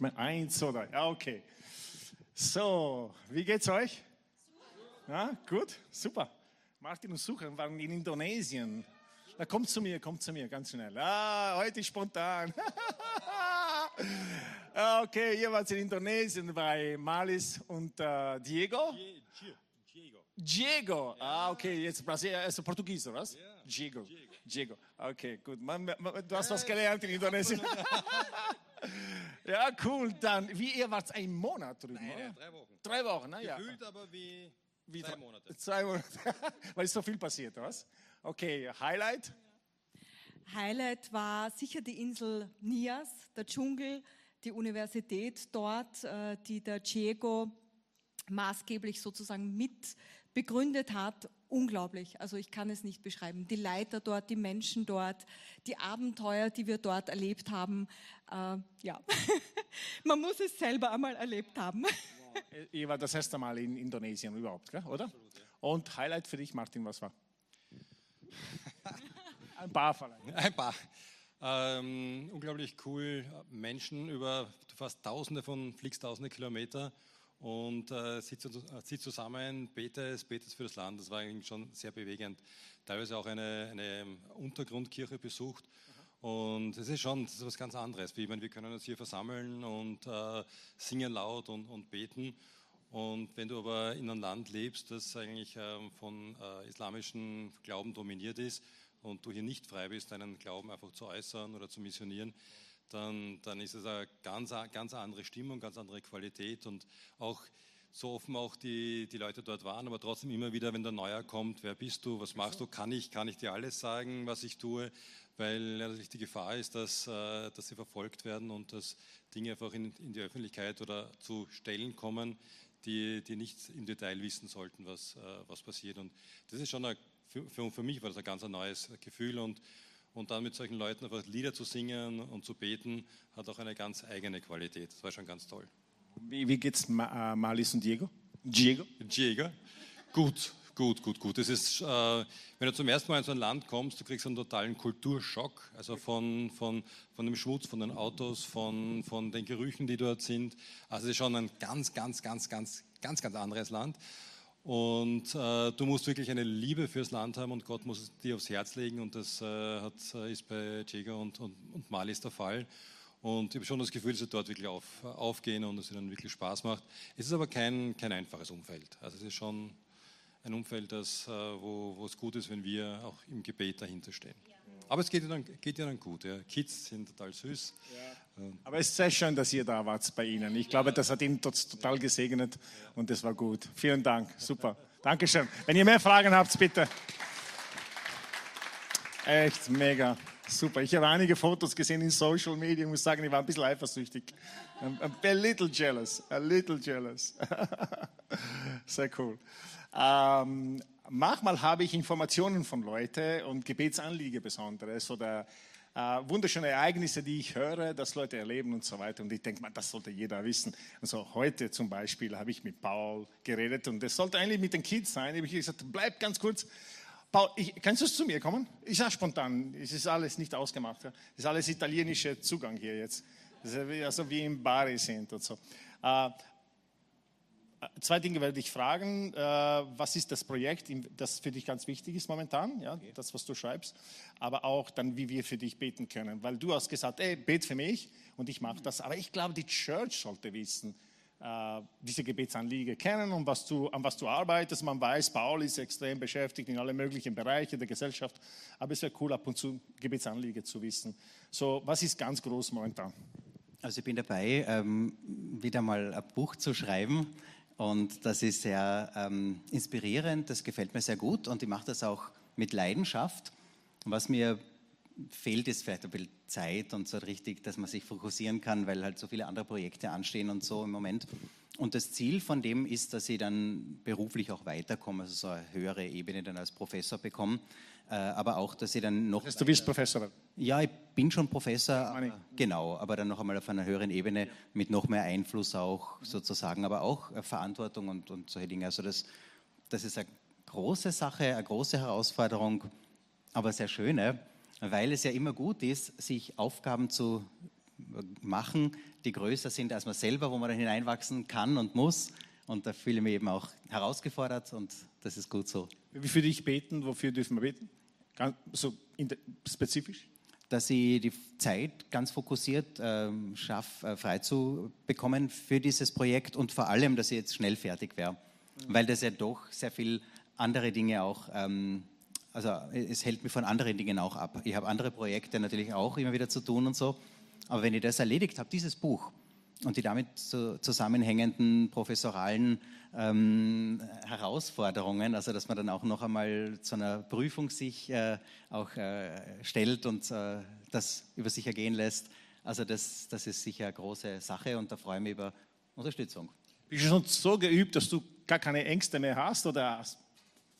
Ich meine, eins oder, ja, okay. So, wie geht's euch? Ja, gut, super. Martin und Sucher waren in Indonesien. Na, kommt zu mir, kommt zu mir, ganz schnell. Ah, heute spontan. okay, ihr wart in Indonesien bei Malis und äh, Diego. Diego. Diego. Ah, okay, jetzt Brasilien, also Portugies, oder was? Diego. Diego. Okay, gut. Man, man, du hast was gelernt in Indonesien. ja, cool. Dann, wie ihr wart ein Monat drüben, Nein, oder? ja, drei Wochen. Drei Wochen, naja. Gefühlt aber wie, Wie zwei Monate. Zwei Monate. Weil so viel passiert, was? Okay, Highlight? Highlight war sicher die Insel Nias, der Dschungel, die Universität dort, äh, die der Diego maßgeblich sozusagen mit begründet hat. Unglaublich. Also ich kann es nicht beschreiben. Die Leiter dort, die Menschen dort, die Abenteuer, die wir dort erlebt haben. Äh, ja, man muss es selber einmal erlebt haben. Ihr war das erste Mal in Indonesien überhaupt, gell? oder? Und Highlight für dich, Martin, was war? Ein paar vielleicht. Ein paar. Ähm, unglaublich cool. Menschen über fast Tausende von, fliegst Tausende Kilometer und äh, sitzt, äh, zusammen, betest, betest für das Land. Das war eigentlich schon sehr bewegend. Teilweise auch eine, eine Untergrundkirche besucht. Und es ist schon das was ganz anderes. Ich meine, wir können uns hier versammeln und äh, singen laut und, und beten. Und wenn du aber in einem Land lebst, das eigentlich ähm, von äh, islamischem Glauben dominiert ist und du hier nicht frei bist, deinen Glauben einfach zu äußern oder zu missionieren, dann, dann ist es eine ganz, ganz andere Stimmung, ganz andere Qualität und auch so offen auch die, die Leute dort waren, aber trotzdem immer wieder, wenn der Neuer kommt, wer bist du, was machst du, kann ich, kann ich dir alles sagen, was ich tue, weil natürlich die Gefahr ist, dass, äh, dass sie verfolgt werden und dass Dinge einfach in, in die Öffentlichkeit oder zu Stellen kommen, die, die nicht im Detail wissen sollten, was, äh, was passiert. Und das ist schon ein, für, für, mich war das ein ganz neues Gefühl und, und dann mit solchen Leuten einfach Lieder zu singen und zu beten, hat auch eine ganz eigene Qualität. Das war schon ganz toll. Wie, wie geht's Ma äh, Malis und Diego? Diego? Jäger? Gut, gut, gut, gut. Das ist, äh, wenn du zum ersten Mal in so ein Land kommst, du kriegst einen totalen Kulturschock, also von, von, von dem Schmutz, von den Autos, von, von den Gerüchen, die dort sind. Also es ist schon ein ganz, ganz, ganz, ganz, ganz, ganz anderes Land. Und äh, du musst wirklich eine Liebe fürs Land haben und Gott muss es dir aufs Herz legen und das äh, hat, äh, ist bei Jäger und, und, und Malis der Fall. Und ich habe schon das Gefühl, dass sie dort wirklich auf, aufgehen und es ihnen wirklich Spaß macht. Es ist aber kein, kein einfaches Umfeld. Also es ist schon ein Umfeld, das, äh, wo, wo es gut ist, wenn wir auch im Gebet dahinter stehen. Aber es geht ihnen, geht ihnen gut. Ja. Kids sind total süß. Aber es ist sehr schön, dass ihr da wart bei Ihnen. Ich glaube, das hat ihn tot- total gesegnet und das war gut. Vielen Dank, super. Dankeschön. Wenn ihr mehr Fragen habt, bitte. Echt mega, super. Ich habe einige Fotos gesehen in Social Media und muss sagen, ich war ein bisschen eifersüchtig. A little jealous, a little jealous. Sehr cool. Ähm, manchmal habe ich Informationen von Leuten und Gebetsanliegen besonderes oder äh, wunderschöne Ereignisse, die ich höre, dass Leute erleben und so weiter. Und ich denke, man, das sollte jeder wissen. Also heute zum Beispiel habe ich mit Paul geredet und das sollte eigentlich mit den Kids sein. Ich habe gesagt, bleib ganz kurz. Paul, ich, kannst du zu mir kommen? Ich sage spontan, es ist alles nicht ausgemacht. Es ist alles italienischer Zugang hier jetzt. Also wie im Bari sind und so. Äh, Zwei Dinge werde ich fragen. Äh, was ist das Projekt, das für dich ganz wichtig ist momentan, ja, das, was du schreibst, aber auch dann, wie wir für dich beten können. Weil du hast gesagt, ey, bet für mich und ich mache das. Aber ich glaube, die Church sollte wissen, äh, diese Gebetsanliege kennen und was du, an was du arbeitest. Man weiß, Paul ist extrem beschäftigt in alle möglichen Bereiche der Gesellschaft, aber es wäre cool, ab und zu Gebetsanliege zu wissen. So, was ist ganz groß momentan? Also ich bin dabei, ähm, wieder mal ein Buch zu schreiben und das ist sehr ähm, inspirierend, das gefällt mir sehr gut und ich mache das auch mit Leidenschaft. Was mir fehlt, ist vielleicht ein bisschen Zeit und so richtig, dass man sich fokussieren kann, weil halt so viele andere Projekte anstehen und so im Moment. Und das Ziel von dem ist, dass ich dann beruflich auch weiterkomme, also so eine höhere Ebene dann als Professor bekomme, äh, aber auch, dass ich dann noch... Du bist Professor. Ja, ich bin schon Professor, aber, genau, aber dann noch einmal auf einer höheren Ebene mit noch mehr Einfluss auch sozusagen, aber auch äh, Verantwortung und, und solche Dinge. Also das, das ist eine große Sache, eine große Herausforderung, aber sehr schöne, weil es ja immer gut ist, sich Aufgaben zu machen, die größer sind als man selber, wo man dann hineinwachsen kann und muss. Und da fühle ich mich eben auch herausgefordert und das ist gut so. Wie für dich beten? Wofür dürfen wir beten? Ganz, so spezifisch? Dass ich die Zeit ganz fokussiert äh, schaffe, äh, frei zu bekommen für dieses Projekt und vor allem, dass ich jetzt schnell fertig wäre. Mhm. Weil das ja doch sehr viel andere Dinge auch, ähm, also es hält mich von anderen Dingen auch ab. Ich habe andere Projekte natürlich auch immer wieder zu tun und so. Aber wenn ich das erledigt habe, dieses Buch und die damit zusammenhängenden professoralen ähm, Herausforderungen, also dass man dann auch noch einmal zu einer Prüfung sich äh, auch äh, stellt und äh, das über sich ergehen lässt, also das, das ist sicher eine große Sache und da freue ich mich über Unterstützung. Bist du schon so geübt, dass du gar keine Ängste mehr hast oder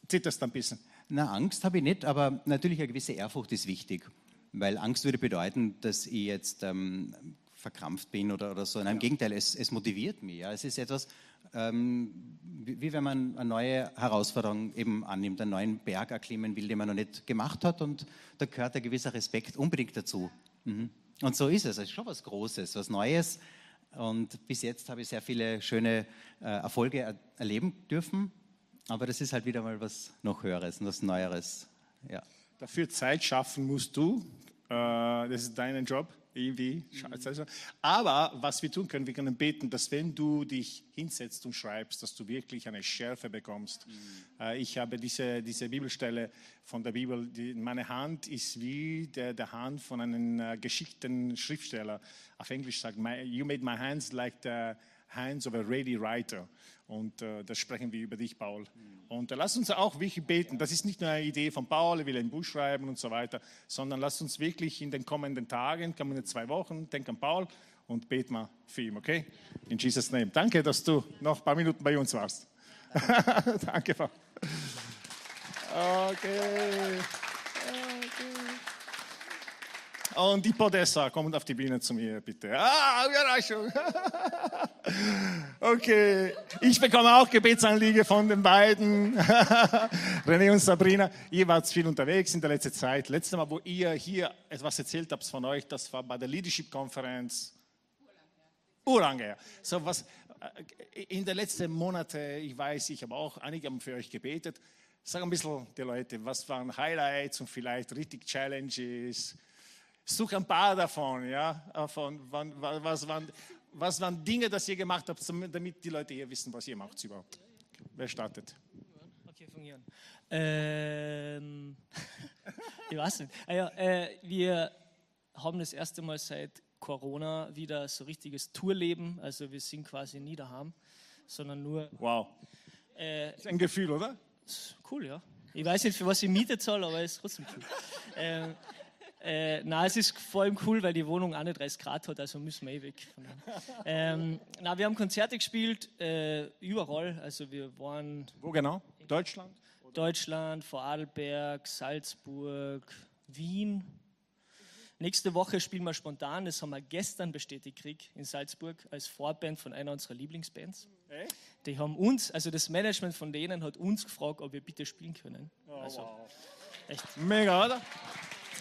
zitterst ein bisschen? Na, Angst habe ich nicht, aber natürlich eine gewisse Ehrfurcht ist wichtig. Weil Angst würde bedeuten, dass ich jetzt ähm, verkrampft bin oder, oder so. Nein, im Gegenteil, es, es motiviert mich. Ja. Es ist etwas, ähm, wie, wie, wenn man eine neue Herausforderung eben annimmt, einen neuen Berg erklimmen will, den man noch nicht gemacht hat. Und da gehört ein gewisser Respekt unbedingt dazu. Mhm. Und so ist es. Es ist schon was Großes, was Neues. Und bis jetzt habe ich sehr viele schöne äh, Erfolge er erleben dürfen. Aber das ist halt wieder mal was noch Höheres und was Neueres. Ja. Dafür Zeit schaffen musst du. Äh, das ist dein Job irgendwie. Aber was wir tun können, wir können beten, dass wenn du dich hinsetzt und schreibst, dass du wirklich eine Schärfe bekommst. Mhm. Ich habe diese, diese Bibelstelle von der Bibel, die, meine Hand ist wie der, der Hand von einem äh, geschickten Schriftsteller. Auf Englisch sagt, you made my hands like the hands of a ready writer. Und äh, das sprechen wir über dich, Paul. Und äh, lass uns auch wirklich beten. Das ist nicht nur eine Idee von Paul, er will ein Buch schreiben und so weiter, sondern lass uns wirklich in den kommenden Tagen, kommenden zwei Wochen, denk an Paul und beten wir für ihn, okay? In Jesus' Name. Danke, dass du noch ein paar Minuten bei uns warst. Danke, Paul. Okay. Und die Podessa, kommt auf die Bühne zu mir, bitte. Ah, Überraschung. Okay, ich bekomme auch Gebetsanliege von den beiden, René und Sabrina. Ihr wart viel unterwegs in der letzten Zeit. Letztes Mal, wo ihr hier etwas erzählt habt von euch, das war bei der Leadership-Konferenz. Urlange her. So was, äh, in den letzten Monaten, ich weiß, ich habe auch, einige haben für euch gebetet. Sag ein bisschen die Leute, was waren Highlights und vielleicht richtig Challenges? Such ein paar davon, ja, von, was waren was waren Dinge, die ihr gemacht habt, damit die Leute hier wissen, was ihr macht überhaupt? Wer startet? Okay, fungieren. Ähm, ich weiß nicht. Ah ja, äh, wir haben das erste Mal seit Corona wieder so richtiges Tourleben. Also wir sind quasi nie daheim, sondern nur. Wow. Äh, ist ein Gefühl, oder? Cool, ja. Ich weiß nicht, für was ich Miete zahle, aber es ist trotzdem cool. ähm, äh, na, es ist vor allem cool, weil die Wohnung auch nicht 30 Grad hat, also müssen wir eh weg. Ähm, na, wir haben Konzerte gespielt, äh, überall. Also wir waren. Wo genau? Deutschland? Deutschland, Vorarlberg, Salzburg, Wien. Nächste Woche spielen wir spontan, das haben wir gestern bestätigt gekriegt in Salzburg als Vorband von einer unserer Lieblingsbands. Hey? Die haben uns, also das Management von denen hat uns gefragt, ob wir bitte spielen können. Oh, also, wow. echt. Mega, oder?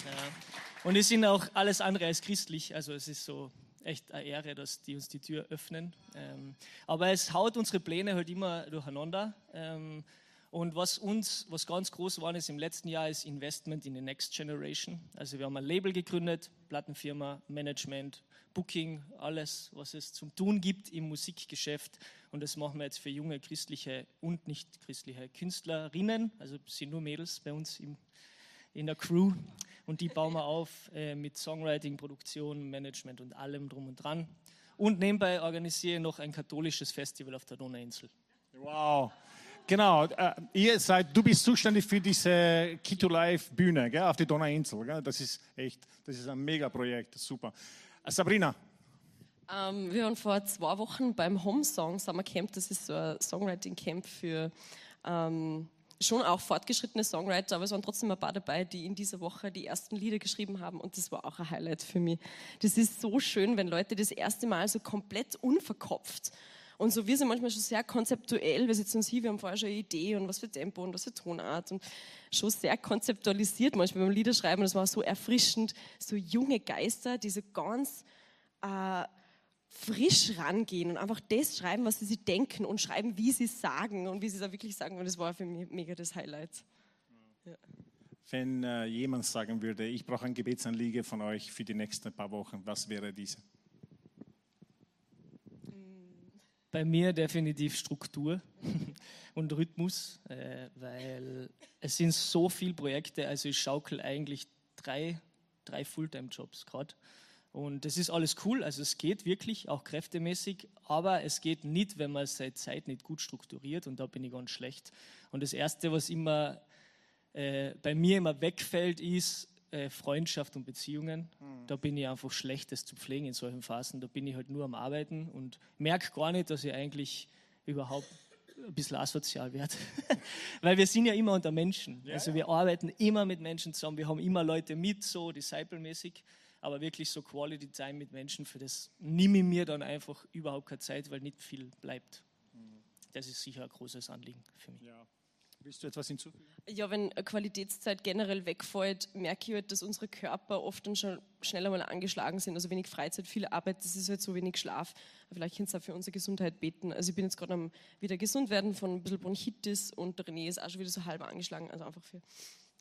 Ja. Und die sind auch alles andere als christlich. Also es ist so echt eine Ehre, dass die uns die Tür öffnen. Ähm, aber es haut unsere Pläne halt immer durcheinander. Ähm, und was uns, was ganz groß war, ist im letzten Jahr, ist Investment in the Next Generation. Also wir haben ein Label gegründet, Plattenfirma, Management, Booking, alles, was es zum Tun gibt im Musikgeschäft. Und das machen wir jetzt für junge christliche und nicht christliche Künstlerinnen. Also sind nur Mädels bei uns im, in der Crew und die bauen wir auf äh, mit Songwriting, Produktion, Management und allem drum und dran. Und nebenbei organisiere ich noch ein katholisches Festival auf der Donauinsel. Wow. Genau, äh, ihr seid, du bist zuständig für diese Kito Live Bühne gell, auf der Donauinsel. Gell? Das ist echt, das ist ein Mega-Projekt, super. Äh, Sabrina. Ähm, wir waren vor zwei Wochen beim Home Song Summer Camp, das ist so ein Songwriting Camp für ähm, schon auch fortgeschrittene Songwriter, aber es waren trotzdem ein paar dabei, die in dieser Woche die ersten Lieder geschrieben haben und das war auch ein Highlight für mich. Das ist so schön, wenn Leute das erste Mal so komplett unverkopft und so, wir sind manchmal schon sehr konzeptuell, wir sitzen uns hier, wir haben vorher schon eine Idee und was für Tempo und was für Tonart und schon sehr konzeptualisiert manchmal beim Liederschreiben und es war so erfrischend, so junge Geister, die so ganz äh, frisch rangehen und einfach das schreiben, was sie sich denken und schreiben, wie sie es sagen und wie sie es auch wirklich sagen. Und das war für mich mega das Highlight. Ja. Wenn äh, jemand sagen würde, ich brauche ein Gebetsanliege von euch für die nächsten paar Wochen, was wäre diese? Bei mir definitiv Struktur und Rhythmus, äh, weil es sind so viele Projekte, also ich schaukel eigentlich drei, drei Fulltime-Jobs gerade. Und das ist alles cool, also es geht wirklich, auch kräftemäßig, aber es geht nicht, wenn man seine Zeit nicht gut strukturiert und da bin ich ganz schlecht. Und das Erste, was immer äh, bei mir immer wegfällt, ist äh, Freundschaft und Beziehungen. Mhm. Da bin ich einfach schlecht, das zu pflegen in solchen Phasen. Da bin ich halt nur am Arbeiten und merke gar nicht, dass ich eigentlich überhaupt ein bisschen asozial werde. Weil wir sind ja immer unter Menschen. Ja, also wir ja. arbeiten immer mit Menschen zusammen. Wir haben immer Leute mit, so disciple-mäßig. Aber wirklich so Quality Time mit Menschen, für das nehme ich mir dann einfach überhaupt keine Zeit, weil nicht viel bleibt. Mhm. Das ist sicher ein großes Anliegen für mich. Ja. Willst du etwas hinzufügen? Ja, wenn Qualitätszeit generell wegfällt, merke ich halt, dass unsere Körper oft dann schon schneller mal angeschlagen sind. Also wenig Freizeit, viel Arbeit, das ist halt so wenig Schlaf. Vielleicht können Sie auch für unsere Gesundheit beten. Also ich bin jetzt gerade am wieder gesund werden von ein bisschen Bronchitis und der René ist auch schon wieder so halb angeschlagen. Also einfach für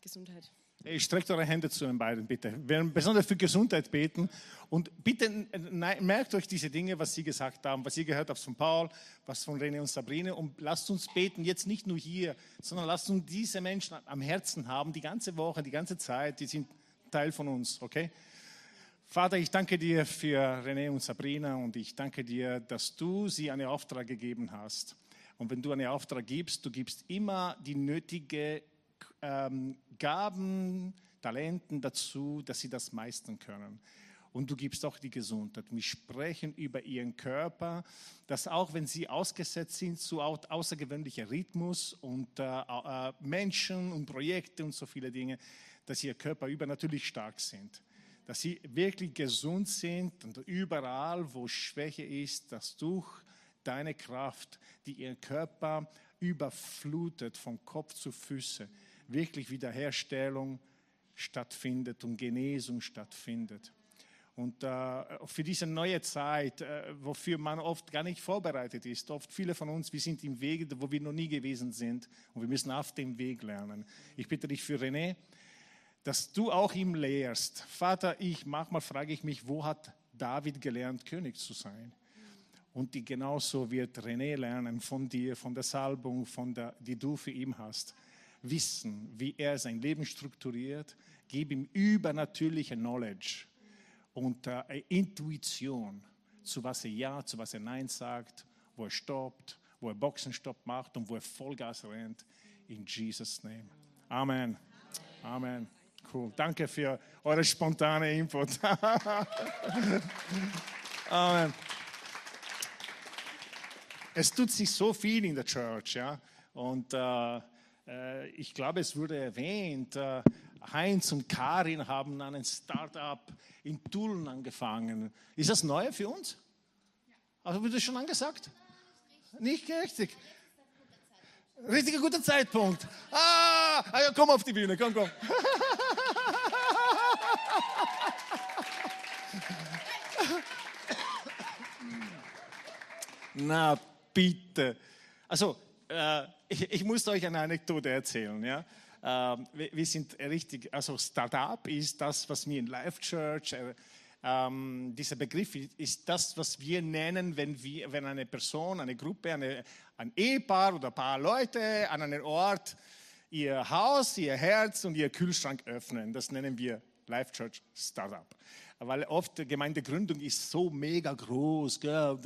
Gesundheit. Hey, streckt eure Hände zu den beiden, bitte. Wir werden besonders für Gesundheit beten. Und bitte merkt euch diese Dinge, was sie gesagt haben, was ihr gehört habt von Paul, was von René und Sabrine. Und lasst uns beten, jetzt nicht nur hier, sondern lasst uns diese Menschen am Herzen haben, die ganze Woche, die ganze Zeit. Die sind Teil von uns, okay? Vater, ich danke dir für René und Sabrina und ich danke dir, dass du sie einen Auftrag gegeben hast. Und wenn du einen Auftrag gibst, du gibst immer die nötige ähm, Gaben, Talenten dazu, dass sie das meistern können. Und du gibst auch die Gesundheit. Wir sprechen über ihren Körper, dass auch wenn sie ausgesetzt sind zu außergewöhnlicher Rhythmus und äh, äh, Menschen und Projekte und so viele Dinge, dass ihr Körper übernatürlich stark sind. Dass sie wirklich gesund sind und überall, wo Schwäche ist, dass durch deine Kraft, die ihren Körper überflutet von Kopf zu Füße, wirklich Wiederherstellung stattfindet und Genesung stattfindet. Und äh, für diese neue Zeit, äh, wofür man oft gar nicht vorbereitet ist, oft viele von uns, wir sind im Weg, wo wir noch nie gewesen sind und wir müssen auf dem Weg lernen. Ich bitte dich für René, dass du auch ihm lehrst. Vater, ich manchmal frage ich mich, wo hat David gelernt, König zu sein? Und die genauso wird René lernen von dir, von der Salbung, von der, die du für ihn hast wissen, wie er sein Leben strukturiert. Gib ihm übernatürliche Knowledge und äh, Intuition, zu was er Ja, zu was er Nein sagt, wo er stoppt, wo er Boxenstopp macht und wo er Vollgas rennt. In Jesus' name. Amen. Amen. Cool. Danke für eure spontane Input. Amen. Es tut sich so viel in der Church, ja. Und äh, ich glaube, es wurde erwähnt, äh, Heinz und Karin haben einen Start-up in Tulln angefangen. Ist das neu für uns? Ja. Also das schon angesagt? Nicht richtig. Richtiger guter Zeitpunkt. Ah, ah, ja, komm auf die Bühne, komm, komm. Na, bitte. Also, äh, ich, ich, muss euch eine Anekdote erzählen. Ja? Äh, wir, wir, sind richtig, also Startup ist das, was wir in Life Church, äh, ähm, dieser Begriff ist das, was wir nennen, wenn, wir, wenn eine Person, eine Gruppe, eine, ein Ehepaar oder ein paar Leute an einem Ort ihr Haus, ihr Herz und ihr Kühlschrank öffnen. Das nennen wir Life Church Startup. Weil oft Gemeindegründung ist so mega groß. Gell?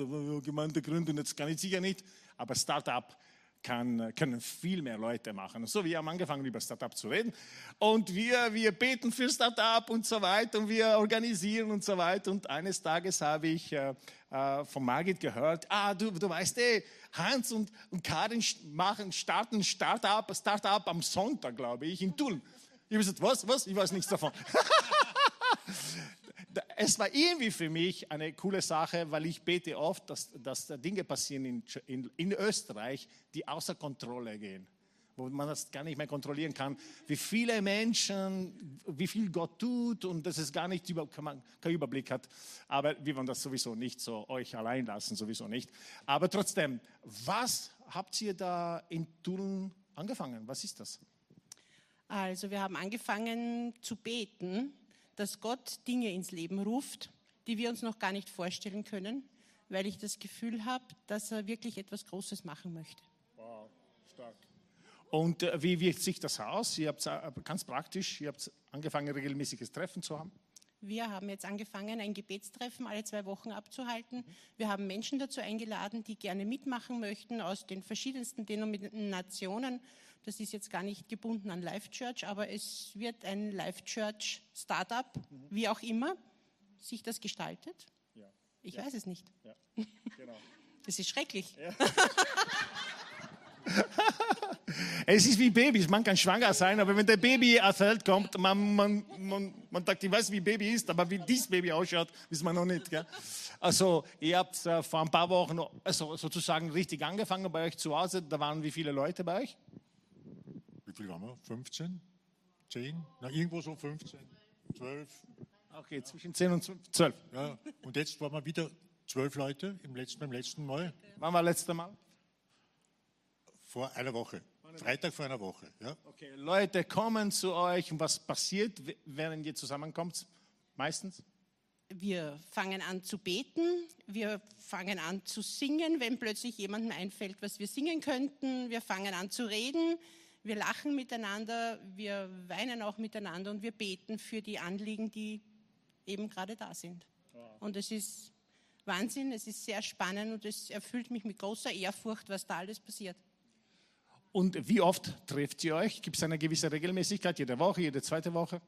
Gemeindegründung, das kann ich sicher nicht. Aber Startup kann, können viel mehr Leute machen. So, wir haben angefangen, über Startup zu reden. Und wir, wir beten für Startup und so weiter und wir organisieren und so weiter. Und eines Tages habe ich äh, äh von Margit gehört, ah, du, du weißt eh, Hans und, und Karin machen, starten Startup, Startup am Sonntag, glaube ich, in Tulln. Ich habe gesagt, was, was? Ich weiß nichts davon. es war irgendwie für mich eine coole Sache, weil ich bete oft, dass, dass Dinge passieren in, in, in Österreich, die außer Kontrolle gehen. wo man das gar nicht mehr kontrollieren kann, wie viele Menschen, wie viel Gott tut und dass es gar nicht über, man keinen Überblick hat. Aber wir wollen das sowieso nicht so euch allein lassen, sowieso nicht. Aber trotzdem, was habt ihr da in Tulln angefangen? Was ist das? Also wir haben angefangen zu beten, dass Gott Dinge ins Leben ruft, die wir uns noch gar nicht vorstellen können, weil ich das Gefühl habe, dass er wirklich etwas Großes machen möchte. Wow, stark. Und äh, wie wirkt sich das aus? Ihr habt äh, ganz praktisch, ihr habt angefangen, regelmäßiges Treffen zu haben. Wir haben jetzt angefangen, ein Gebetstreffen alle zwei Wochen abzuhalten. Wir haben Menschen dazu eingeladen, die gerne mitmachen möchten aus den verschiedensten Denominationen. Das ist jetzt gar nicht gebunden an Life Church, aber es wird ein Life Church Startup, wie auch immer, sich das gestaltet. Ja. Ich weiß es nicht. Ja, genau. Das ist schrecklich. Es ist wie Babys, man kann schwanger sein, aber wenn der Baby auf die Welt kommt, man, man, man, man sagt, ich weiß, wie Baby ist, aber wie dieses Baby ausschaut, wissen wir noch nicht. Gell? Also, ihr habt äh, vor ein paar Wochen also, sozusagen richtig angefangen bei euch zu Hause. Da waren wie viele Leute bei euch? Wie viel waren wir? 15? 10? Na, irgendwo so 15, 12. Okay, zwischen 10 und 12. Ja. Und jetzt waren wir wieder 12 Leute im letzten, beim letzten Mal. Wann war das letzte Mal? Vor einer Woche. Freitag vor einer Woche. Ja. Okay, Leute kommen zu euch und was passiert, während ihr zusammenkommt? Meistens? Wir fangen an zu beten, wir fangen an zu singen, wenn plötzlich jemandem einfällt, was wir singen könnten. Wir fangen an zu reden, wir lachen miteinander, wir weinen auch miteinander und wir beten für die Anliegen, die eben gerade da sind. Und es ist Wahnsinn, es ist sehr spannend und es erfüllt mich mit großer Ehrfurcht, was da alles passiert. Und wie oft trefft ihr euch? Gibt es eine gewisse Regelmäßigkeit? Jede Woche, jede zweite Woche?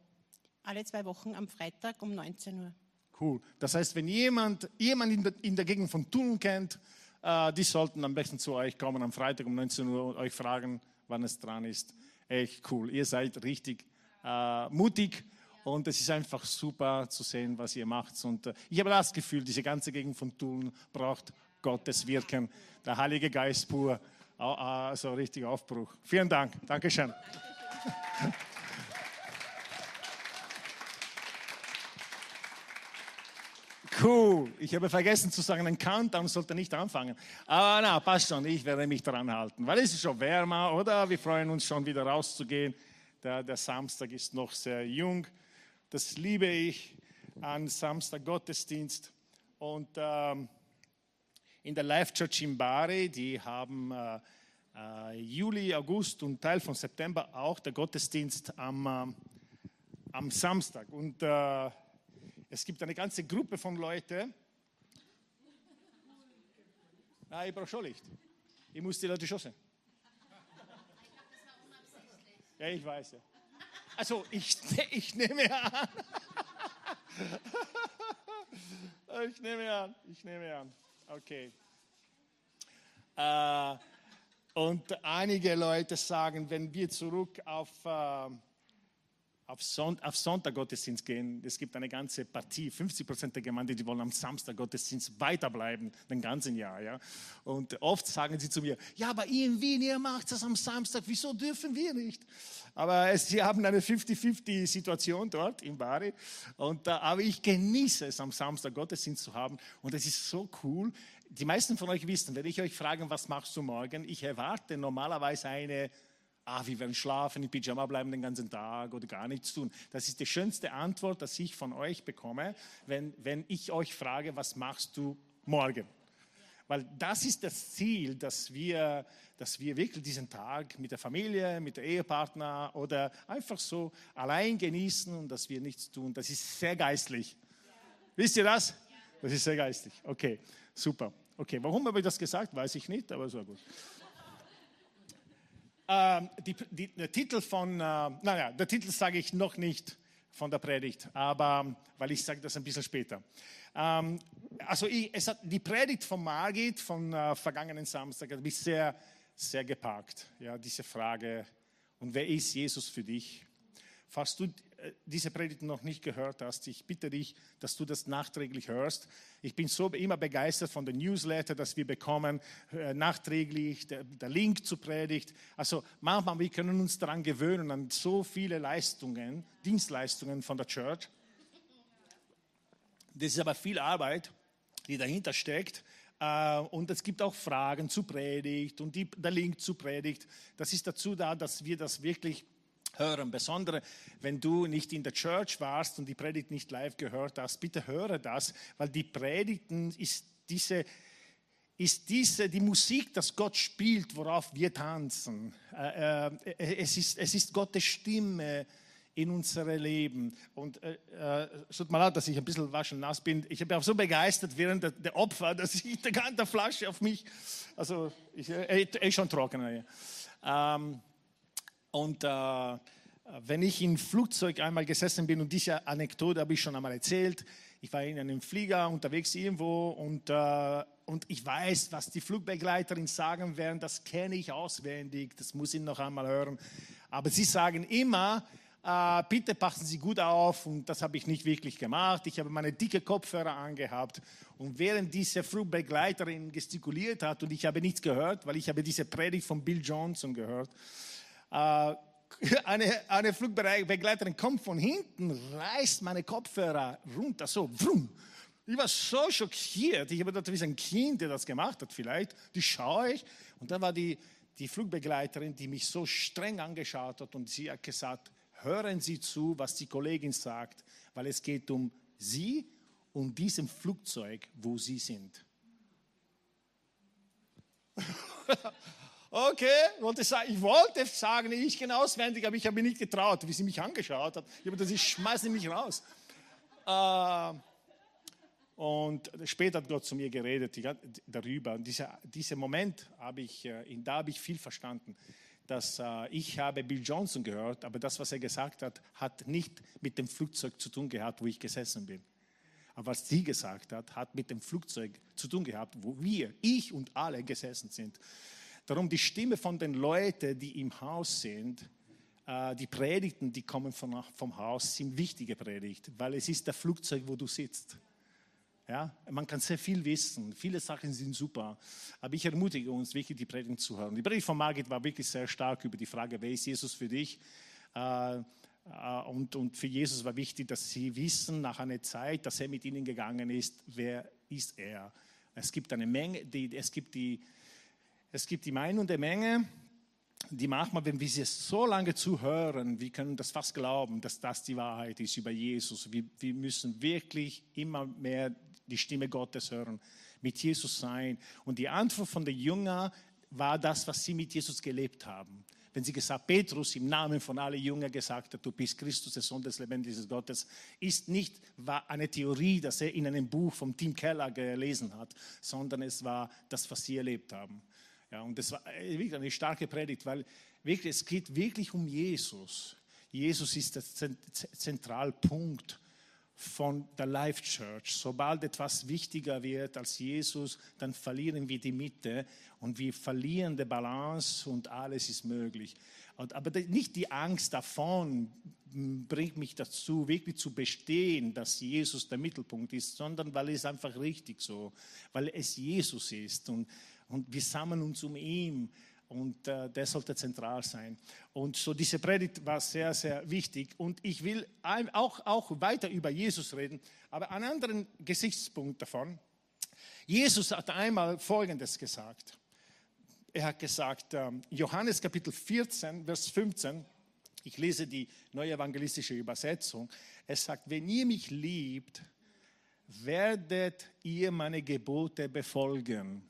Alle zwei Wochen am Freitag um 19 Uhr. Cool. Das heißt, wenn jemand, jemand in, der, in der Gegend von Thun kennt, äh, die sollten am besten zu euch kommen am Freitag um 19 Uhr und euch fragen, wann es dran ist. Echt cool. Ihr seid richtig äh, mutig und es ist einfach super zu sehen, was ihr macht. Und äh, ich habe das Gefühl, diese ganze Gegend von Thun braucht Gottes Wirken, der Heilige Geist pur also richtig Aufbruch. Vielen Dank. Dankeschön. Cool. Ich habe vergessen zu sagen, ein Countdown sollte nicht anfangen. Aber na, passt schon, ich werde mich daran halten, weil es ist schon wärmer, oder? Wir freuen uns schon wieder rauszugehen. Der, der Samstag ist noch sehr jung. Das liebe ich an Samstag Gottesdienst. Und ähm, in der Life Church in Bari. Die haben äh, äh, Juli, August und Teil von September auch der Gottesdienst am, äh, am Samstag. Und äh, es gibt eine ganze Gruppe von Leuten. Ah, ich brauche schon Licht. Ich muss die Leute schon sehen. Ja, ich weiß ja. Also, ich, ich nehme an. ich nehme an, ich nehme an. Okay. Äh, und einige Leute sagen, wenn wir zurück auf, äh, auf, Son auf Sonntag Gottesdienst gehen, es gibt eine ganze Partie, 50 Prozent der Gemeinde, die wollen am Samstag Gottesdienst weiterbleiben, den ganzen Jahr. Ja? Und oft sagen sie zu mir, ja, aber ihr in Wien, ihr macht das am Samstag, wieso dürfen wir nicht? Aber es, sie haben eine 50-50-Situation dort in Bari. Und, aber ich genieße es, am Samstag Gottesdienst zu haben. Und es ist so cool. Die meisten von euch wissen, wenn ich euch frage, was machst du morgen? Ich erwarte normalerweise eine, ah, wir werden schlafen, in Pyjama bleiben den ganzen Tag oder gar nichts tun. Das ist die schönste Antwort, die ich von euch bekomme, wenn, wenn ich euch frage, was machst du morgen? Weil das ist das Ziel, dass wir, dass wir wirklich diesen Tag mit der Familie, mit der Ehepartner oder einfach so allein genießen und dass wir nichts tun. Das ist sehr geistlich. Wisst ihr das? Das ist sehr geistlich. Okay, super. Okay, warum habe ich das gesagt, weiß ich nicht, aber so gut. Ähm, die, die, der Titel von, äh, naja, der Titel sage ich noch nicht von der Predigt, aber weil ich sage das ein bisschen später. Ähm, also ich, es hat die Predigt von Margit von äh, vergangenen Samstag hat mich sehr, sehr gepackt. Ja, diese Frage, und wer ist Jesus für dich? Falls du äh, diese Predigt noch nicht gehört hast, ich bitte dich, dass du das nachträglich hörst. Ich bin so immer begeistert von den Newsletter, dass wir bekommen, äh, nachträglich, der, der Link zur Predigt. Also manchmal, wir können uns daran gewöhnen, an so viele Leistungen, Dienstleistungen von der Church. Das ist aber viel Arbeit, die dahinter steckt. Äh, und es gibt auch Fragen zur Predigt und die, der Link zur Predigt. Das ist dazu da, dass wir das wirklich hören. Besonders wenn du nicht in der Church warst und die Predigt nicht live gehört hast, bitte höre das, weil die Predigten ist diese ist diese, die Musik, dass Gott spielt, worauf wir tanzen. Äh, äh, es, ist, es ist Gottes Stimme, in unser Leben. Und äh, äh, es tut mir leid, dass ich ein bisschen waschen nass bin. Ich bin auch so begeistert während der, der Opfer, dass ich die ganze Flasche auf mich, also ich äh, eh schon trocken. Ähm, und äh, wenn ich im Flugzeug einmal gesessen bin, und diese Anekdote habe ich schon einmal erzählt, ich war in einem Flieger unterwegs irgendwo und, äh, und ich weiß, was die Flugbegleiterin sagen werden, das kenne ich auswendig, das muss ich noch einmal hören. Aber sie sagen immer, äh, bitte passen Sie gut auf. Und das habe ich nicht wirklich gemacht. Ich habe meine dicke Kopfhörer angehabt. Und während diese Flugbegleiterin gestikuliert hat und ich habe nichts gehört, weil ich habe diese Predigt von Bill Johnson gehört, äh, eine, eine Flugbegleiterin kommt von hinten, reißt meine Kopfhörer runter, so, vrum. Ich war so schockiert. Ich habe gedacht, wie ein Kind, der das gemacht hat, vielleicht. Die schaue ich. Und da war die, die Flugbegleiterin, die mich so streng angeschaut hat und sie hat gesagt, hören Sie zu, was die Kollegin sagt, weil es geht um Sie und diesem Flugzeug, wo Sie sind. okay, wollte sagen, ich wollte sagen, ich kenne auswendig, aber ich habe mich nicht getraut, wie sie mich angeschaut hat. Ich habe gesagt, ich schmeiße mich raus. Äh, und später hat Gott zu mir geredet darüber. Und dieser, dieser Moment habe ich, äh, da habe ich viel verstanden dass äh, ich habe Bill Johnson gehört, aber das, was er gesagt hat, hat nicht mit dem Flugzeug zu tun gehabt, wo ich gesessen bin. Aber was sie gesagt hat, hat mit dem Flugzeug zu tun gehabt, wo wir, ich und alle gesessen sind. Darum die Stimme von den Leuten, die im Haus sind, äh, die Predigten, die kommen vom, Haus, sind wichtige Predigten, weil es ist der Flugzeug, wo du sitzt. Ja, man kann sehr viel wissen, viele Sachen sind super, aber ich ermutige uns wirklich, die Predigt zu hören. Die Predigt von Margit war wirklich sehr stark über die Frage, wer ist Jesus für dich? Äh, äh, und, und für Jesus war wichtig, dass sie wissen, nach einer Zeit, dass er mit ihnen gegangen ist, wer ist er? Es gibt eine Menge, die, es, gibt die, es gibt die Meinung der Menge, die manchmal, wenn wir sie so lange zuhören, wir können das fast glauben, dass das die Wahrheit ist über Jesus. Wir, wir müssen wirklich immer mehr die Stimme Gottes hören, mit Jesus sein. Und die Antwort von den Jüngern war das, was sie mit Jesus gelebt haben. Wenn sie gesagt, Petrus im Namen von allen Jüngern gesagt hat, du bist Christus, der Sohn des lebendigen Gottes, ist nicht eine Theorie, dass er in einem Buch von Tim Keller gelesen hat, sondern es war das, was sie erlebt haben. Ja, und das war wirklich eine starke Predigt, weil wirklich, es geht wirklich um Jesus. Jesus ist der Zentralpunkt von der Life Church. Sobald etwas wichtiger wird als Jesus, dann verlieren wir die Mitte und wir verlieren die Balance und alles ist möglich. aber nicht die Angst davon bringt mich dazu, wirklich zu bestehen, dass Jesus der Mittelpunkt ist, sondern weil es einfach richtig so, weil es Jesus ist und, und wir sammeln uns um ihn und äh, der sollte zentral sein. Und so diese Predigt war sehr, sehr wichtig. Und ich will auch, auch weiter über Jesus reden, aber einen anderen Gesichtspunkt davon. Jesus hat einmal Folgendes gesagt. Er hat gesagt, äh, Johannes Kapitel 14, Vers 15, ich lese die neue evangelistische Übersetzung. Es sagt, wenn ihr mich liebt, werdet ihr meine Gebote befolgen.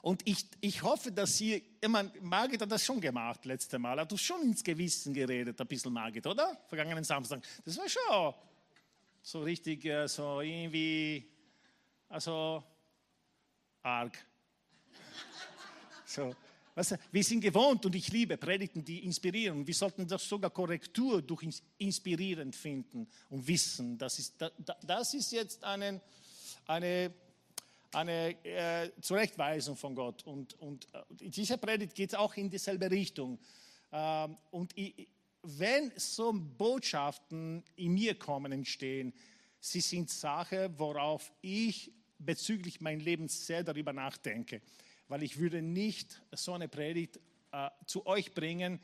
Und ich, ich hoffe, dass Sie, ich meine, Margit hat das schon gemacht letzte Mal, hat du schon ins Gewissen geredet, ein bisschen Margit, oder? Vergangenen Samstag. Das war schon so richtig, äh, so irgendwie, also arg. So, weißt du, wir sind gewohnt und ich liebe Predigten, die inspirieren. Wir sollten das sogar Korrektur durch inspirierend finden und wissen, das ist, das ist jetzt eine, eine eine äh, Zurechtweisung von Gott. Und, und äh, diese Predigt geht auch in dieselbe Richtung. Ähm, und ich, wenn so Botschaften in mir kommen, entstehen, sie sind Sache, worauf ich bezüglich mein Leben sehr darüber nachdenke. Weil ich würde nicht so eine Predigt äh, zu euch bringen,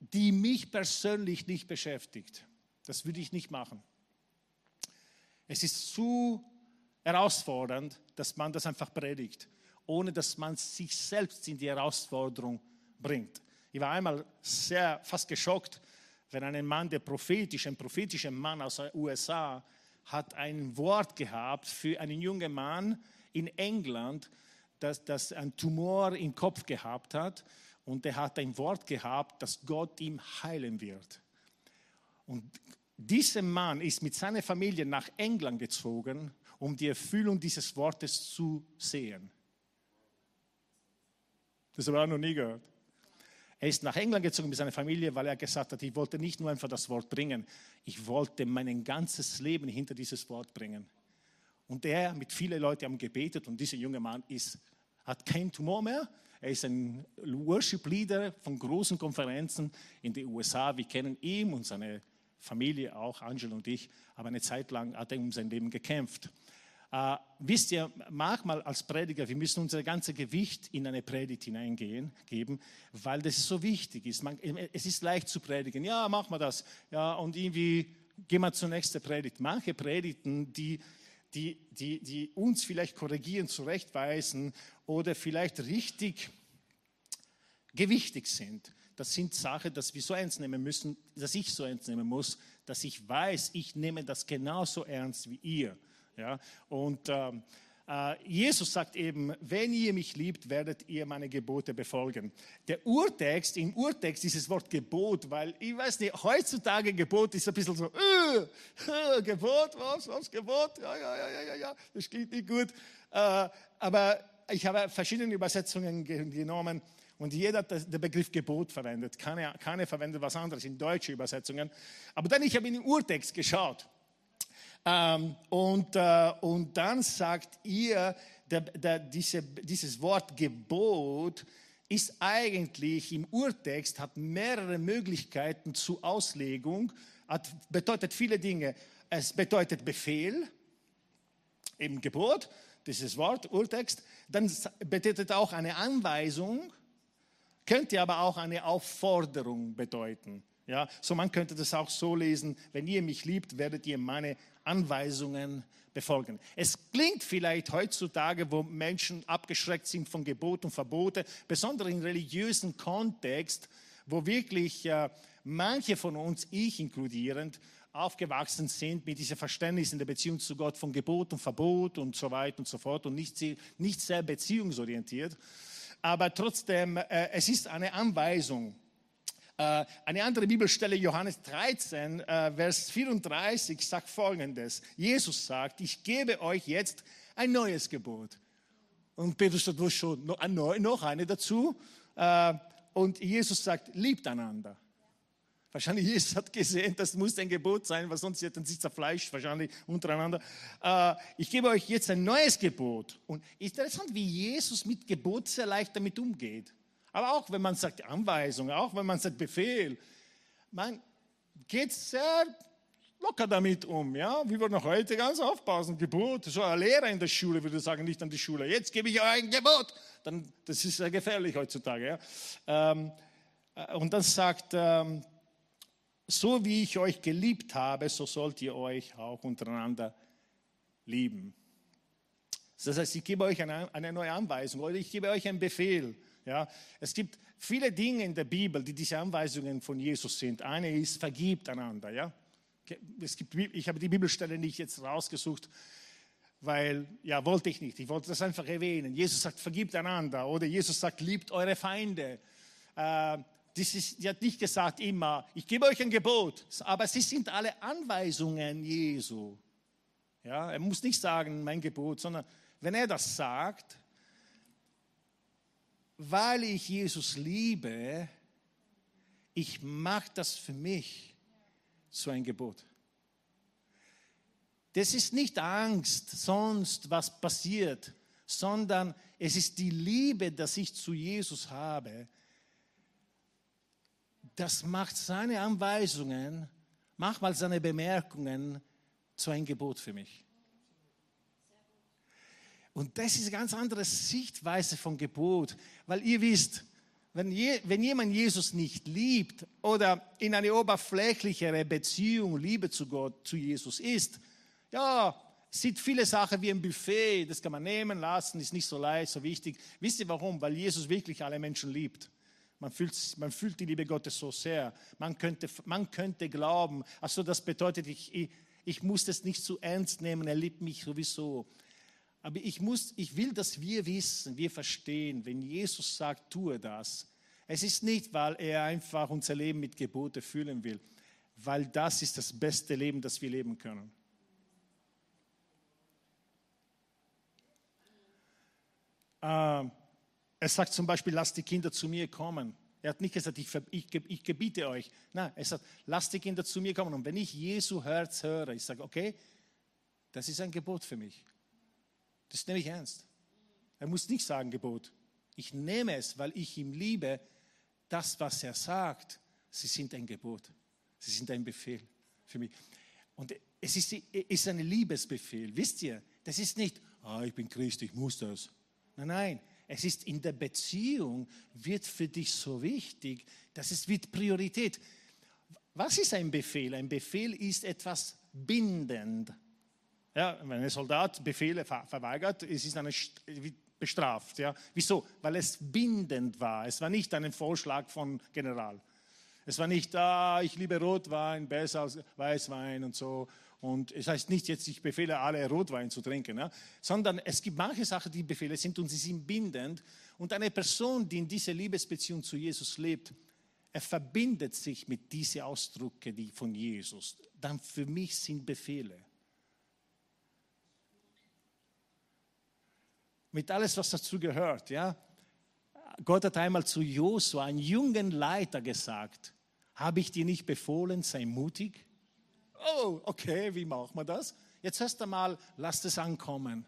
die mich persönlich nicht beschäftigt. Das würde ich nicht machen. Es ist zu herausfordernd, dass man das einfach predigt, ohne dass man sich selbst in die Herausforderung bringt. Ich war einmal sehr fast geschockt, wenn ein Mann, der prophetisch, ein prophetischer Mann aus den USA, hat ein Wort gehabt für einen jungen Mann in England, das, das einen Tumor im Kopf gehabt hat. Und er hat ein Wort gehabt, dass Gott ihm heilen wird. Und dieser Mann ist mit seiner Familie nach England gezogen, um die Erfüllung dieses Wortes zu sehen. Das habe ich auch noch nie gehört. Er ist nach England gezogen mit seiner Familie, weil er gesagt hat, ich wollte nicht nur einfach das Wort bringen, ich wollte mein ganzes Leben hinter dieses Wort bringen. Und er mit vielen Leuten haben gebetet und dieser junge Mann ist, hat keinen Tumor mehr. Er ist ein Worship Leader von großen Konferenzen in den USA. Wir kennen ihn und seine Familie auch, Angel und ich. Aber eine Zeit lang hat er um sein Leben gekämpft. Äh, wisst ihr, manchmal als Prediger, wir müssen unser ganzes Gewicht in eine Predigt hineingehen, geben, weil das so wichtig ist. Man, es ist leicht zu predigen. Ja, machen wir das. Ja, und irgendwie gehen wir zur nächsten Predigt. Manche Predigten, die, die, die, die uns vielleicht korrigieren, zurechtweisen oder vielleicht richtig gewichtig sind. Das sind Sachen, dass wir so ernst nehmen müssen, dass ich so ernst nehmen muss, dass ich weiß, ich nehme das genauso ernst wie ihr. Ja? Und ähm, äh, Jesus sagt eben, wenn ihr mich liebt, werdet ihr meine Gebote befolgen. Der Urtext, im Urtext dieses Wort Gebot, weil ich weiß nicht, heutzutage Gebot ist ein bisschen so, äh, äh, Gebot, was, was, Gebot, ja, ja, ja, ja, ja, das klingt nicht gut. Äh, aber ich habe verschiedene Übersetzungen genommen und jeder hat den Begriff Gebot verwendet. Keine, keine verwendet was anderes in deutsche Übersetzungen. Aber dann, ich habe in den Urtext geschaut. Ähm, und, äh, und dann sagt ihr, der, der, diese, dieses Wort Gebot ist eigentlich im Urtext, hat mehrere Möglichkeiten zur Auslegung, hat, bedeutet viele Dinge. Es bedeutet Befehl, eben Gebot, dieses Wort, Urtext. Dann bedeutet auch eine Anweisung, könnte aber auch eine Aufforderung bedeuten. Ja, so man könnte das auch so lesen, wenn ihr mich liebt, werdet ihr meine Anweisungen befolgen. Es klingt vielleicht heutzutage, wo Menschen abgeschreckt sind von Gebot und Verbote, besonders im religiösen Kontext, wo wirklich äh, manche von uns, ich inkludierend, aufgewachsen sind mit diesem Verständnis in der Beziehung zu Gott von Gebot und Verbot und so weiter und so fort und nicht, nicht sehr beziehungsorientiert. Aber trotzdem, äh, es ist eine Anweisung. Äh, eine andere Bibelstelle, Johannes 13, äh, Vers 34, sagt folgendes. Jesus sagt, ich gebe euch jetzt ein neues Gebot. Und Petrus sagt, wo schon, noch, eine dazu. Äh, und Jesus sagt, liebt einander. Wahrscheinlich Jesus hat gesehen, das muss ein Gebot sein, weil sonst hätten sie zerfleischt, wahrscheinlich untereinander. ich gebe euch jetzt ein neues Gebot. Und interessant, wie Jesus mit Gebot sehr leicht damit umgeht. Aber auch wenn man sagt Anweisung, auch wenn man sagt Befehl, man geht sehr locker damit um. Ja? Wir würden heute ganz aufpassen. Gebot, so ein Lehrer in der Schule würde sagen, nicht an die Schule, jetzt gebe ich euch ein Gebot. Dann, das ist sehr gefährlich heutzutage. Ja? Ähm, äh, und dann sagt, ähm, so wie ich euch geliebt habe, so sollt ihr euch auch untereinander lieben. Das heißt, ich gebe euch eine, eine neue Anweisung oder ich gebe euch einen Befehl. Ja, es gibt viele Dinge in der Bibel, die diese Anweisungen von Jesus sind. Eine ist, vergibt einander. Ja? Es gibt, ich habe die Bibelstelle nicht jetzt rausgesucht, weil, ja, wollte ich nicht. Ich wollte das einfach erwähnen. Jesus sagt, vergibt einander. Oder Jesus sagt, liebt eure Feinde. Äh, das ist, er hat nicht gesagt immer, ich gebe euch ein Gebot, aber sie sind alle Anweisungen Jesu. Ja, er muss nicht sagen, mein Gebot, sondern wenn er das sagt, weil ich Jesus liebe, ich mache das für mich zu ein Gebot. Das ist nicht Angst, sonst was passiert, sondern es ist die Liebe, dass ich zu Jesus habe, das macht seine Anweisungen, manchmal seine Bemerkungen zu einem Gebot für mich. Und das ist eine ganz andere Sichtweise von Gebot, weil ihr wisst, wenn, je, wenn jemand Jesus nicht liebt oder in eine oberflächlichere Beziehung, Liebe zu Gott, zu Jesus ist, ja, sieht viele Sachen wie ein Buffet, das kann man nehmen, lassen, ist nicht so leicht, so wichtig. Wisst ihr warum? Weil Jesus wirklich alle Menschen liebt. Man fühlt, man fühlt die Liebe Gottes so sehr. Man könnte, man könnte glauben, also das bedeutet, ich, ich, ich muss das nicht zu ernst nehmen, er liebt mich sowieso. Aber ich, muss, ich will, dass wir wissen, wir verstehen, wenn Jesus sagt, tue das. Es ist nicht, weil er einfach unser Leben mit Gebote füllen will, weil das ist das beste Leben, das wir leben können. Äh, er sagt zum Beispiel, lasst die Kinder zu mir kommen. Er hat nicht gesagt, ich, ich, ich gebiete euch. Nein, er sagt, lasst die Kinder zu mir kommen. Und wenn ich Jesu Herz höre, ich sage, okay, das ist ein Gebot für mich. Das nehme ich ernst. Er muss nicht sagen Gebot. Ich nehme es, weil ich ihm liebe. Das, was er sagt, sie sind ein Gebot. Sie sind ein Befehl für mich. Und es ist, ist ein Liebesbefehl. Wisst ihr, das ist nicht, ah, ich bin Christ, ich muss das. Nein, nein. Es ist in der Beziehung, wird für dich so wichtig, dass es wird Priorität. Was ist ein Befehl? Ein Befehl ist etwas bindend. Ja, wenn ein Soldat Befehle verweigert, ist es bestraft. Ja. Wieso? Weil es bindend war. Es war nicht ein Vorschlag von General. Es war nicht, ah, ich liebe Rotwein besser als Weißwein und so. Und es heißt nicht jetzt, ich befehle alle Rotwein zu trinken, ja? sondern es gibt manche Sachen, die Befehle sind und sie sind bindend. Und eine Person, die in dieser Liebesbeziehung zu Jesus lebt, er verbindet sich mit diesen Ausdrücken die von Jesus. Dann für mich sind Befehle. Mit alles, was dazu gehört. Ja? Gott hat einmal zu Josua, einem jungen Leiter, gesagt, habe ich dir nicht befohlen, sei mutig? Oh, okay, wie macht man das? Jetzt erst einmal, lass es ankommen.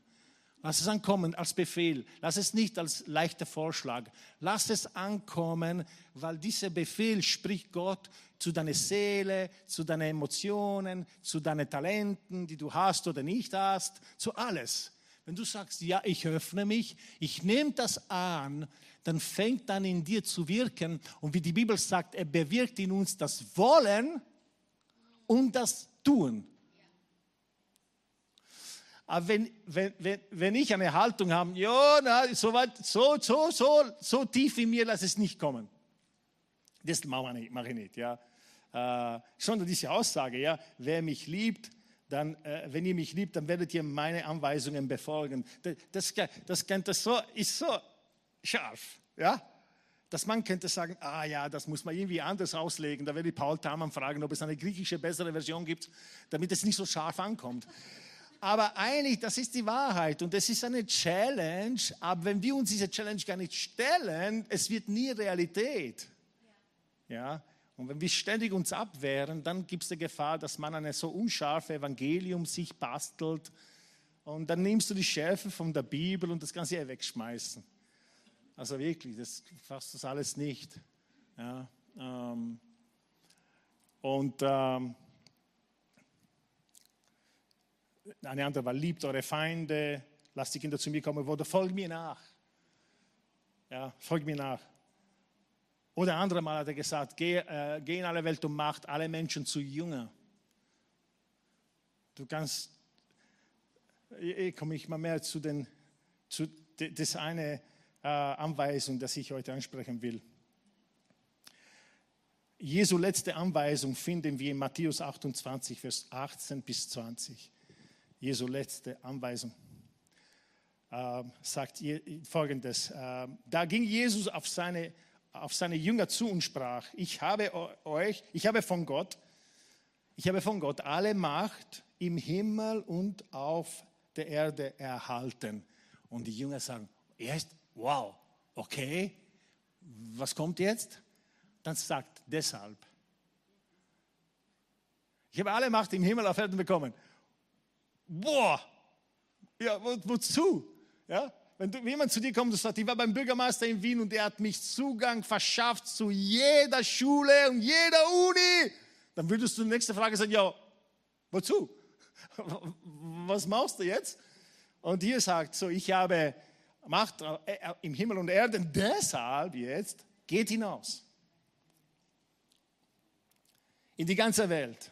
Lass es ankommen als Befehl. Lass es nicht als leichter Vorschlag. Lass es ankommen, weil dieser Befehl spricht Gott zu deiner Seele, zu deinen Emotionen, zu deinen Talenten, die du hast oder nicht hast, zu alles. Wenn du sagst, ja, ich öffne mich, ich nehme das an, dann fängt dann in dir zu wirken. Und wie die Bibel sagt, er bewirkt in uns das Wollen und das Tun. Aber wenn, wenn, wenn, wenn ich eine Haltung habe, ja, na, so, weit, so, so, so, so tief in mir, lass es nicht kommen. Das mache ich nicht. Ja. Äh, sondern diese Aussage, ja, wer mich liebt, dann, äh, wenn ihr mich liebt, dann werdet ihr meine Anweisungen befolgen. Das, das, das, so, ist so scharf, ja? Dass man könnte sagen, ah ja, das muss man irgendwie anders auslegen. Da werde ich Paul Thamann fragen, ob es eine griechische bessere Version gibt, damit es nicht so scharf ankommt. Aber eigentlich, das ist die Wahrheit und es ist eine Challenge. Aber wenn wir uns diese Challenge gar nicht stellen, es wird nie Realität. Ja, und wenn wir ständig uns abwehren, dann gibt es die Gefahr, dass man ein so unscharfe Evangelium sich bastelt und dann nimmst du die Schärfe von der Bibel und das du ja wegschmeißen. Also wirklich, das fasst das alles nicht. Ja, ähm, und ähm, eine andere war, liebt eure Feinde, lasst die Kinder zu mir kommen, oder folgt mir nach. Ja, folgt mir nach. Oder andere Mal hat er gesagt, geh, äh, geh in alle Welt und macht alle Menschen zu Jünger. Du kannst, ich komme ich mal mehr zu den, zu, das eine äh, Anweisung, das ich heute ansprechen will. Jesu letzte Anweisung finden wir in Matthäus 28, Vers 18 bis 20. Jesu letzte Anweisung äh, sagt folgendes. Äh, da ging Jesus auf seine auf seine Jünger zu und sprach, ich habe euch, ich habe von Gott, ich habe von Gott alle Macht im Himmel und auf der Erde erhalten. Und die Jünger sagen, erst, wow, okay, was kommt jetzt? Dann sagt deshalb. Ich habe alle Macht im Himmel auf Erden bekommen. Boah, ja, wo, wozu? Ja, wenn du, jemand zu dir kommt und sagt, ich war beim Bürgermeister in Wien und der hat mich Zugang verschafft zu jeder Schule und jeder Uni, dann würdest du die nächste Frage sagen, ja, wozu? Was machst du jetzt? Und hier sagt so, ich habe Macht äh, im Himmel und Erden, deshalb jetzt geht hinaus in die ganze Welt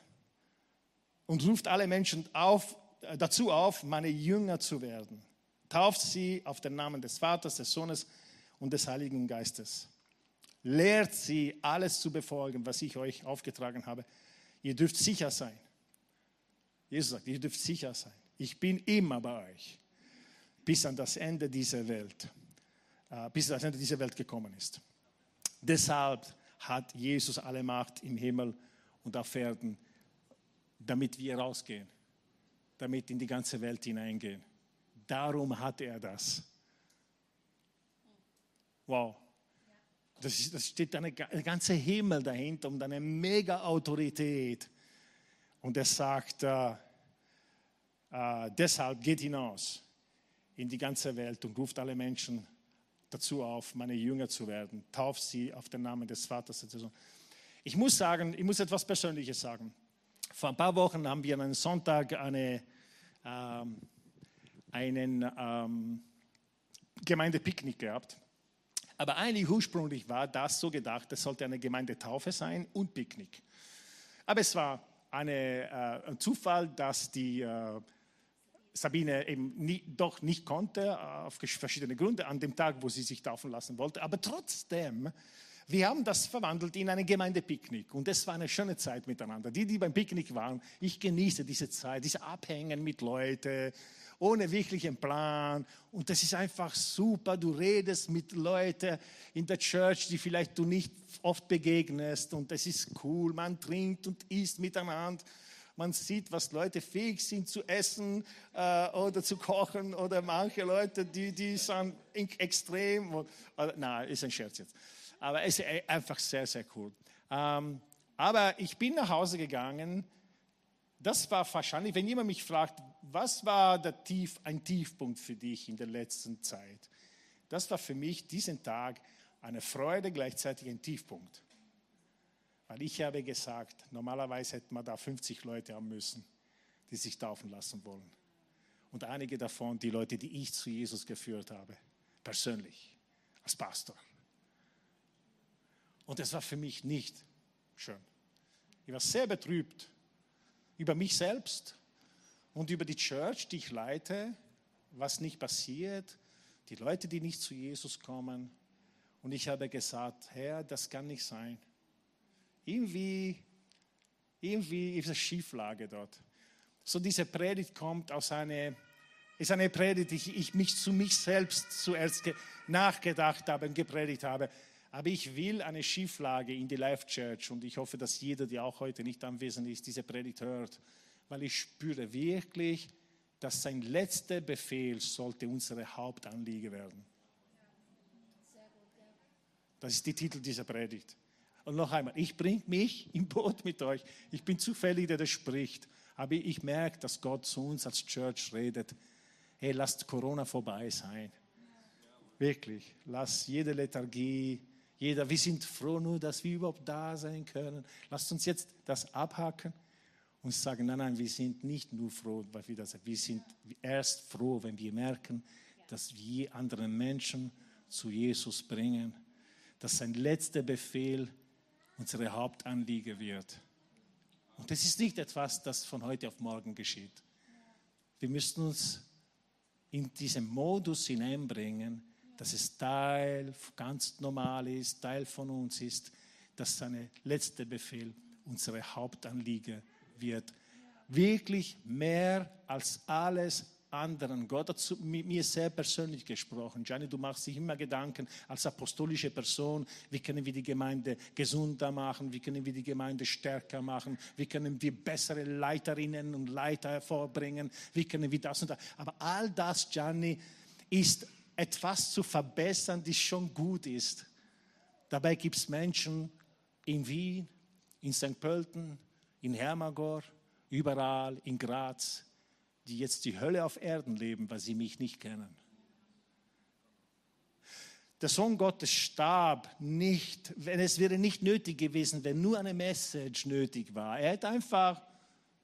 und ruft alle Menschen auf, äh, dazu auf, meine Jünger zu werden. Tauft sie auf den Namen des Vaters, des Sohnes und des Heiligen Geistes. Lehrt sie, alles zu befolgen, was ich euch aufgetragen habe. Ihr dürft sicher sein. Jesus sagt, ihr dürft sicher sein. Ich bin immer bei euch, bis an das Ende dieser Welt, äh, bis das Ende dieser Welt gekommen ist. Deshalb hat Jesus alle Macht im Himmel und auf Erden, damit wir rausgehen, damit in die ganze Welt hineingehen. Darum hat er das. Wow. Das, ist, das steht eine, ein ganzer Himmel dahinter und eine mega Autorität. Und er sagt, äh, äh, deshalb geht hinaus in die ganze Welt und ruft alle Menschen dazu auf, meine Jünger zu werden. Tauft sie auf den Namen des Vaters. Ich muss sagen, ich muss etwas Persönliches sagen. Vor ein paar Wochen haben wir an einem Sonntag eine, ähm, einen ähm, Gemeindepicknick gehabt. Aber eigentlich ursprünglich war das so gedacht, es sollte eine Gemeindetaufe sein und Picknick. Aber es war eine, äh, ein Zufall, dass die äh, Sabine eben nie, doch nicht konnte, äh, auf verschiedene Gründe, an dem Tag, wo sie sich taufen lassen wollte. Aber trotzdem, wir haben das verwandelt in eine Gemeindepicknick. Und es war eine schöne Zeit miteinander. Die, die beim Picknick waren, ich genieße diese Zeit, dieses Abhängen mit Leuten, ohne wirklichen Plan. Und das ist einfach super. Du redest mit Leuten in der Church, die vielleicht du nicht oft begegnest. Und das ist cool. Man trinkt und isst miteinander man sieht, was Leute fähig sind zu essen äh, oder zu kochen oder manche Leute, die, die sind extrem. Oder, nein, ist ein Scherz jetzt. Aber es ist einfach sehr, sehr cool. Ähm, aber ich bin nach Hause gegangen. Das war wahrscheinlich, wenn jemand mich fragt, was war der Tief, ein Tiefpunkt für dich in der letzten Zeit? Das war für mich diesen Tag eine Freude, gleichzeitig ein Tiefpunkt. Weil ich habe gesagt, normalerweise hätte man da 50 Leute haben müssen, die sich taufen lassen wollen. Und einige davon die Leute, die ich zu Jesus geführt habe, persönlich, als Pastor. Und es war für mich nicht schön. Ich war sehr betrübt über mich selbst und über die Church, die ich leite, was nicht passiert, die Leute, die nicht zu Jesus kommen. Und ich habe gesagt, Herr, das kann nicht sein irgendwie, irgendwie ist es Schieflage dort. So diese Predigt kommt aus einer, ist eine Predigt, die ich, ich mich zu mich selbst zuerst nachgedacht habe und gepredigt habe. Aber ich will eine Schieflage in die Life Church und ich hoffe, dass jeder, der auch heute nicht anwesend ist, diese Predigt hört, weil ich spüre wirklich, dass sein letzter Befehl sollte unsere Hauptanliege werden. Das ist der Titel dieser Predigt. Und noch einmal, ich bringe mich im Boot mit euch. Ich bin zufällig, der das spricht. Aber ich merke, dass Gott zu uns als Church redet. Hey, lasst Corona vorbei sein. Wirklich. Lass jede Lethargie, jeder, wir sind froh nur, dass wir überhaupt da sein können. Lasst uns jetzt das abhaken und sagen, nein, nein, wir sind nicht nur froh, weil wir das sind. Wir sind erst froh, wenn wir merken, dass wir anderen Menschen zu Jesus bringen. Dass sein letzter Befehl unsere Hauptanliege wird. Und das ist nicht etwas, das von heute auf morgen geschieht. Wir müssen uns in diesen Modus hineinbringen, dass es Teil ganz normal ist, Teil von uns ist, dass seine letzte Befehl unsere Hauptanliege wird. Wirklich mehr als alles anderen. Gott hat mit mir sehr persönlich gesprochen. Gianni, du machst dich immer Gedanken als apostolische Person, wie können wir die Gemeinde gesunder machen, wie können wir die Gemeinde stärker machen, wie können wir bessere Leiterinnen und Leiter hervorbringen, wie können wir das und das. Aber all das, Gianni, ist etwas zu verbessern, das schon gut ist. Dabei gibt es Menschen in Wien, in St. Pölten, in Hermagor, überall, in Graz, die jetzt die Hölle auf Erden leben, weil sie mich nicht kennen. der Sohn Gottes starb nicht, wenn es wäre nicht nötig gewesen, wenn nur eine Message nötig war. Er hätte einfach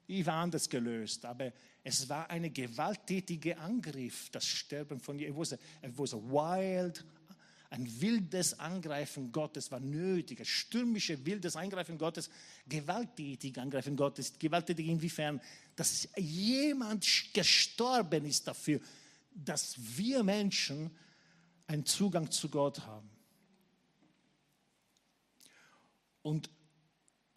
Ivan das gelöst, aber es war ein gewalttätiger Angriff, das Sterben von Jesus. Was a wild, ein wildes Angreifen Gottes war nötig, ein stürmisches, wildes Eingreifen Gottes, gewalttätig Angreifen Gottes, gewalttätig inwiefern, dass jemand gestorben ist dafür, dass wir Menschen einen Zugang zu Gott haben. Und,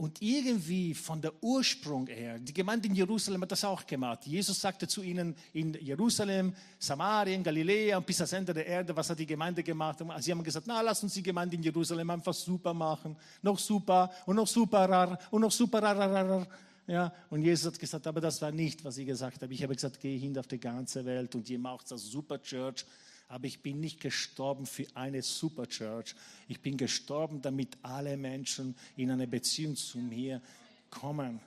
und irgendwie von der Ursprung her, die Gemeinde in Jerusalem hat das auch gemacht. Jesus sagte zu ihnen in Jerusalem, Samarien, Galiläa und bis ans Ende der Erde, was hat die Gemeinde gemacht? Sie haben gesagt, na, lass uns die Gemeinde in Jerusalem einfach super machen. Noch super und noch superer und noch superer. Ja, und Jesus hat gesagt, aber das war nicht, was ich gesagt habe. Ich habe gesagt, geh hin auf die ganze Welt und ihr macht das Super Church aber ich bin nicht gestorben für eine Superchurch. Ich bin gestorben, damit alle Menschen in eine Beziehung zu mir kommen.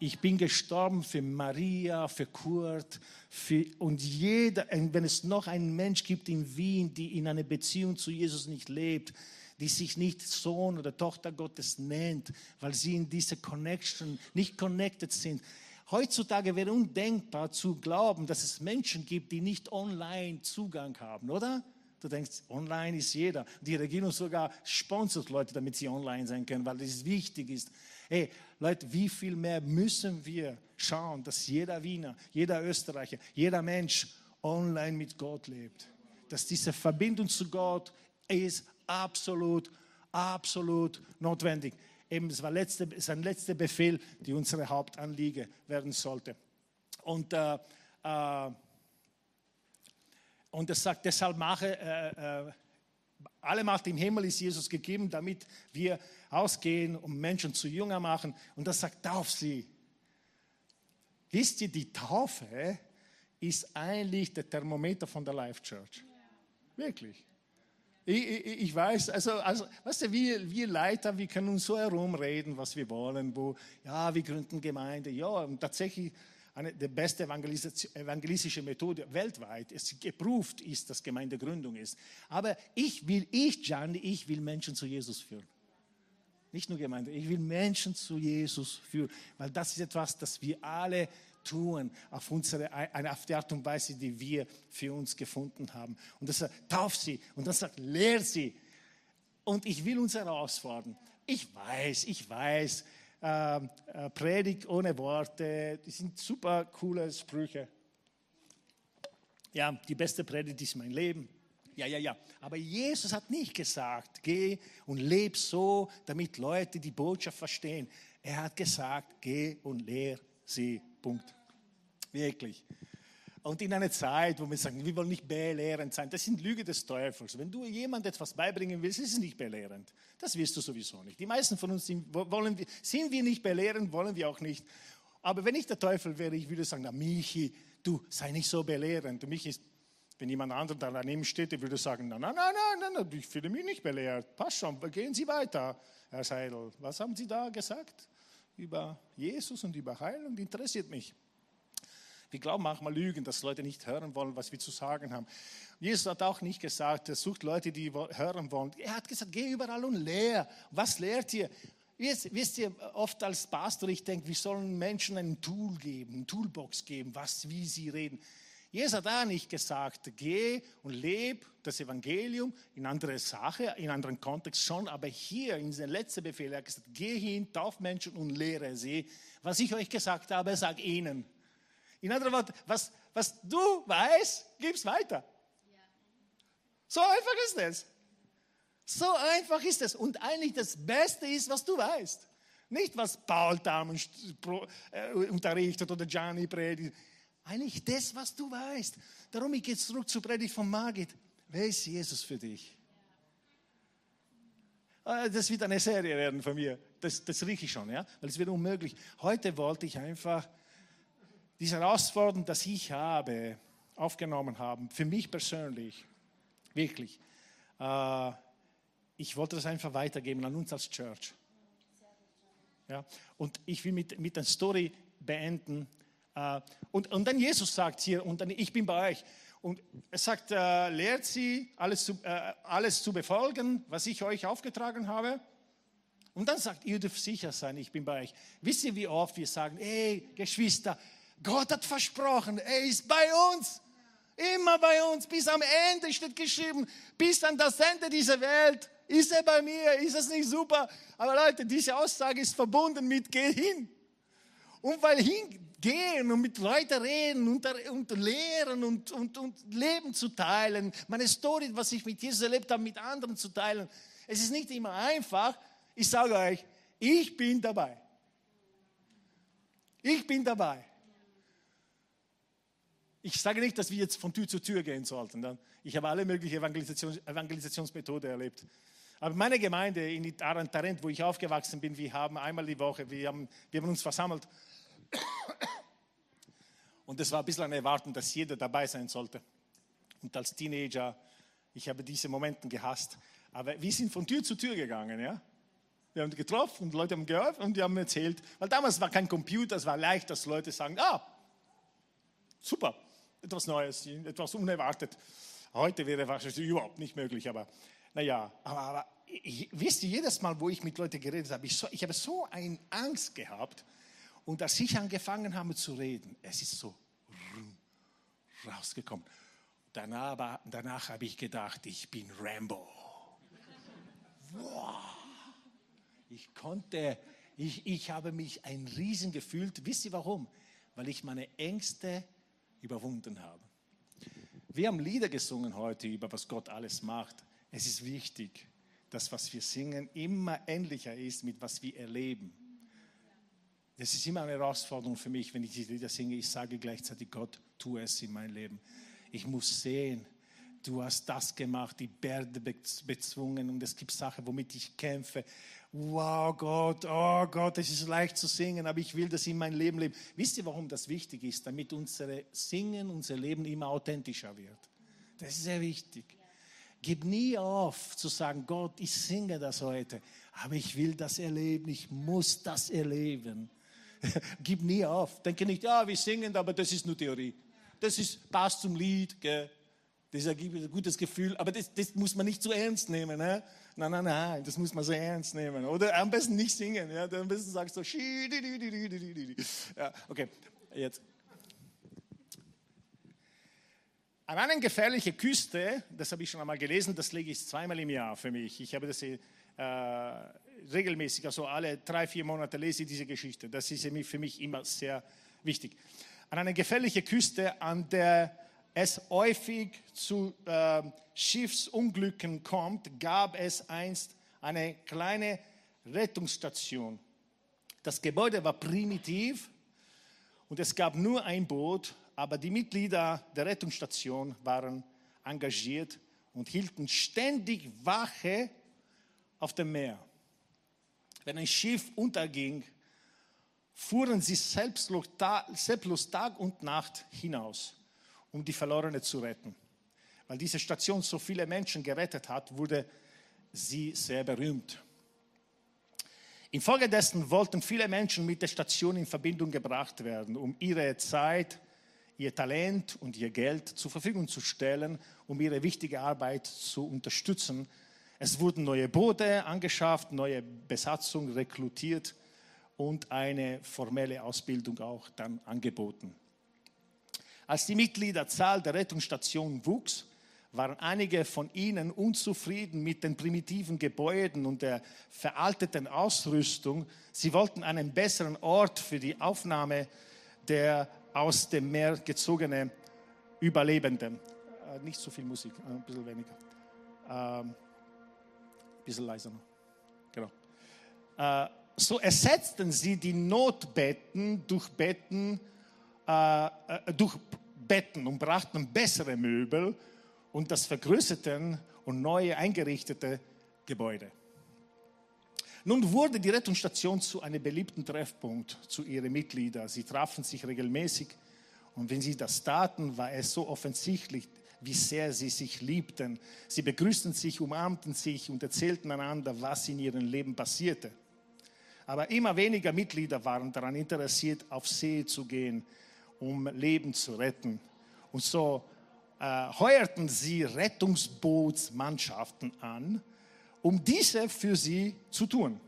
Ich bin gestorben für Maria, für Kurt, für, und jeder, wenn es noch einen Mensch gibt in Wien, die in einer Beziehung zu Jesus nicht lebt, die sich nicht Sohn oder Tochter Gottes nennt, weil sie in dieser Connection nicht connected sind, Heutzutage wäre undenkbar zu glauben, dass es Menschen gibt, die nicht online Zugang haben, oder? Du denkst, online ist jeder. Die Regierung sogar sponsert Leute, damit sie online sein können, weil das wichtig ist. Hey, Leute, wie viel mehr müssen wir schauen, dass jeder Wiener, jeder Österreicher, jeder Mensch online mit Gott lebt? Dass diese Verbindung zu Gott ist absolut, absolut notwendig eben, es war letzte, sein letzter Befehl, die unsere Hauptanliege werden sollte. Und, äh, äh, und er sagt, deshalb mache, äh, äh, alle Macht im Himmel ist Jesus gegeben, damit wir ausgehen und Menschen zu Jünger machen. Und das sagt, tauf sie. Wisst ihr, die Taufe ist eigentlich der Thermometer von der Life Church. Wirklich. Ich, ich, ich, weiß, also, also weißt du, wir, wir Leiter, wir können uns so herumreden, was wir wollen, wo, ja, wir gründen Gemeinde, ja, und tatsächlich eine der beste evangelistische Methode weltweit, es geprüft ist, dass Gemeindegründung ist. Aber ich will, ich, Gianni, ich will Menschen zu Jesus führen. Nicht nur Gemeinde, ich will Menschen zu Jesus führen, weil das ist etwas, das wir alle tun auf, unsere, auf die Art und Weise, die wir für uns gefunden haben. Und das sagt, tauf sie. Und das sagt, lehr sie. Und ich will uns herausfordern. Ich weiß, ich weiß, äh, äh, Predigt ohne Worte, die sind super coole Sprüche. Ja, die beste Predigt ist mein Leben. Ja, ja, ja. Aber Jesus hat nicht gesagt, geh und leb so, damit Leute die Botschaft verstehen. Er hat gesagt, geh und lehr sie. Punkt. Wirklich. Und in einer Zeit, wo wir sagen, wir wollen nicht belehrend sein, das sind Lüge des Teufels. Wenn du jemand etwas beibringen willst, ist es nicht belehrend. Das wirst du sowieso nicht. Die meisten von uns sind, wollen, sind wir nicht belehrend, wollen wir auch nicht. Aber wenn ich der Teufel wäre, ich würde sagen, na Michi, du sei nicht so belehrend. Und mich ist, wenn jemand anderer daneben steht, der würde sagen, nein, nein, nein, nein, nein, ich fühle mich nicht belehrt. Passt schon, gehen Sie weiter, Herr Seidel. Was haben Sie da gesagt? Über Jesus und über Heilung interessiert mich. Wir glauben manchmal Lügen, dass Leute nicht hören wollen, was wir zu sagen haben. Jesus hat auch nicht gesagt, er sucht Leute, die hören wollen. Er hat gesagt, geh überall und lehr. Was lehrt ihr? Wisst ihr, oft als Pastor, ich denke, wir sollen Menschen ein Tool geben, eine Toolbox geben, was, wie sie reden. Jesus hat da nicht gesagt, geh und leb das Evangelium in andere Sache, in anderen Kontext schon, aber hier in den letzten Befehl, er hat gesagt, geh hin, tauf Menschen und lehre sie. Was ich euch gesagt habe, sag ihnen. In anderen Worten, was, was du weißt, gib's weiter. So einfach ist es. So einfach ist es. Und eigentlich das Beste ist, was du weißt. Nicht, was Paul Damen äh, unterrichtet oder Gianni predigt. Eigentlich das, was du weißt. Darum, ich gehe zurück zur Predigt von Margit. Wer ist Jesus für dich? Ah, das wird eine Serie werden von mir. Das, das rieche ich schon, ja? Weil es wird unmöglich. Heute wollte ich einfach diese Herausforderung, das ich habe, aufgenommen haben, für mich persönlich, wirklich, äh, ich wollte das einfach weitergeben an uns als Church. Ja, und ich will mit, mit einer Story beenden. Äh, und, und dann Jesus sagt hier, und dann, ich bin bei euch. Und er sagt, äh, lehrt sie, alles zu, äh, alles zu befolgen, was ich euch aufgetragen habe. Und dann sagt, ihr dürft sicher sein, ich bin bei euch. Wisst ihr, wie oft wir sagen, ey, Geschwister, Gott hat versprochen, er ist bei uns. Immer bei uns, bis am Ende steht geschrieben, bis an das Ende dieser Welt ist er bei mir. Ist das nicht super? Aber Leute, diese Aussage ist verbunden mit geh hin. Und weil hingehen und mit Leuten reden und, und lehren und, und, und Leben zu teilen, meine Story, was ich mit Jesus erlebt habe, mit anderen zu teilen, es ist nicht immer einfach. Ich sage euch, ich bin dabei. Ich bin dabei. Ich sage nicht, dass wir jetzt von Tür zu Tür gehen sollten. Ich habe alle möglichen Evangelisations Evangelisationsmethoden erlebt. Aber meine Gemeinde in Tarent, wo ich aufgewachsen bin, wir haben einmal die Woche, wir haben, wir haben uns versammelt. Und es war ein bisschen eine Erwartung, dass jeder dabei sein sollte. Und als Teenager, ich habe diese Momente gehasst. Aber wir sind von Tür zu Tür gegangen, ja. Wir haben getroffen und Leute haben gehört und die haben erzählt. Weil damals war kein Computer, es war leicht, dass Leute sagen, ah, super, etwas Neues, etwas unerwartet. Heute wäre wahrscheinlich überhaupt nicht möglich, aber naja, aber, aber ich, wisst ihr, jedes Mal, wo ich mit Leuten geredet habe, ich, so, ich habe so eine Angst gehabt. Und als ich angefangen habe zu reden, es ist so rausgekommen. Danach, danach habe ich gedacht, ich bin Rambo. Wow. Ich konnte, ich, ich habe mich ein Riesen gefühlt. Wisst ihr warum? Weil ich meine Ängste überwunden habe. Wir haben Lieder gesungen heute über was Gott alles macht. Es ist wichtig, dass was wir singen immer ähnlicher ist mit was wir erleben. Das ist immer eine Herausforderung für mich, wenn ich diese Lieder singe. Ich sage gleichzeitig, Gott, tu es in mein Leben. Ich muss sehen, du hast das gemacht, die Berge bezwungen und es gibt Sachen, womit ich kämpfe. Wow, Gott, oh Gott, es ist leicht zu singen, aber ich will das in mein Leben leben. Wisst ihr, warum das wichtig ist? Damit unser Singen, unser Leben immer authentischer wird. Das ist sehr wichtig. Gib nie auf zu sagen, Gott, ich singe das heute, aber ich will das erleben, ich muss das erleben. Gib nie auf. Denke nicht, ja, wir singen, aber das ist nur Theorie. Das ist, passt zum Lied, gell? Das ergibt ein gutes Gefühl, aber das, das muss man nicht zu ernst nehmen. Ne? Nein, nein, nein, das muss man sehr ernst nehmen. Oder am besten nicht singen. Ja? Am besten sagst du, ja, okay, jetzt. An einer gefährlichen Küste, das habe ich schon einmal gelesen, das lege ich zweimal im Jahr für mich. Ich habe das äh, regelmäßig, also alle drei, vier Monate lese ich diese Geschichte. Das ist für mich immer sehr wichtig. An einer gefährlichen Küste, an der es häufig zu äh, Schiffsunglücken kommt, gab es einst eine kleine Rettungsstation. Das Gebäude war primitiv und es gab nur ein Boot aber die Mitglieder der Rettungsstation waren engagiert und hielten ständig Wache auf dem Meer. Wenn ein Schiff unterging, fuhren sie selbstlos Tag und Nacht hinaus, um die Verlorene zu retten. Weil diese Station so viele Menschen gerettet hat, wurde sie sehr berühmt. Infolgedessen wollten viele Menschen mit der Station in Verbindung gebracht werden, um ihre Zeit ihr Talent und ihr Geld zur Verfügung zu stellen, um ihre wichtige Arbeit zu unterstützen. Es wurden neue Boote angeschafft, neue Besatzung rekrutiert und eine formelle Ausbildung auch dann angeboten. Als die Mitgliederzahl der Rettungsstation wuchs, waren einige von ihnen unzufrieden mit den primitiven Gebäuden und der veralteten Ausrüstung. Sie wollten einen besseren Ort für die Aufnahme der aus dem Meer gezogene Überlebende. Äh, nicht so viel Musik, äh, ein bisschen weniger. Ähm, ein bisschen leiser noch. Genau. Äh, so ersetzten sie die Notbetten durch Betten, durch Betten und brachten bessere Möbel und das vergrößerten und neu eingerichtete Gebäude. Nun wurde die Rettungsstation zu einem beliebten Treffpunkt zu ihren Mitgliedern. Sie trafen sich regelmäßig und wenn sie das taten, war es so offensichtlich, wie sehr sie sich liebten. Sie begrüßten sich, umarmten sich und erzählten einander, was in ihrem Leben passierte. Aber immer weniger Mitglieder waren daran interessiert, auf See zu gehen, um Leben zu retten. Und so äh, heuerten sie Rettungsbootsmannschaften an, um diese für sie zu tun.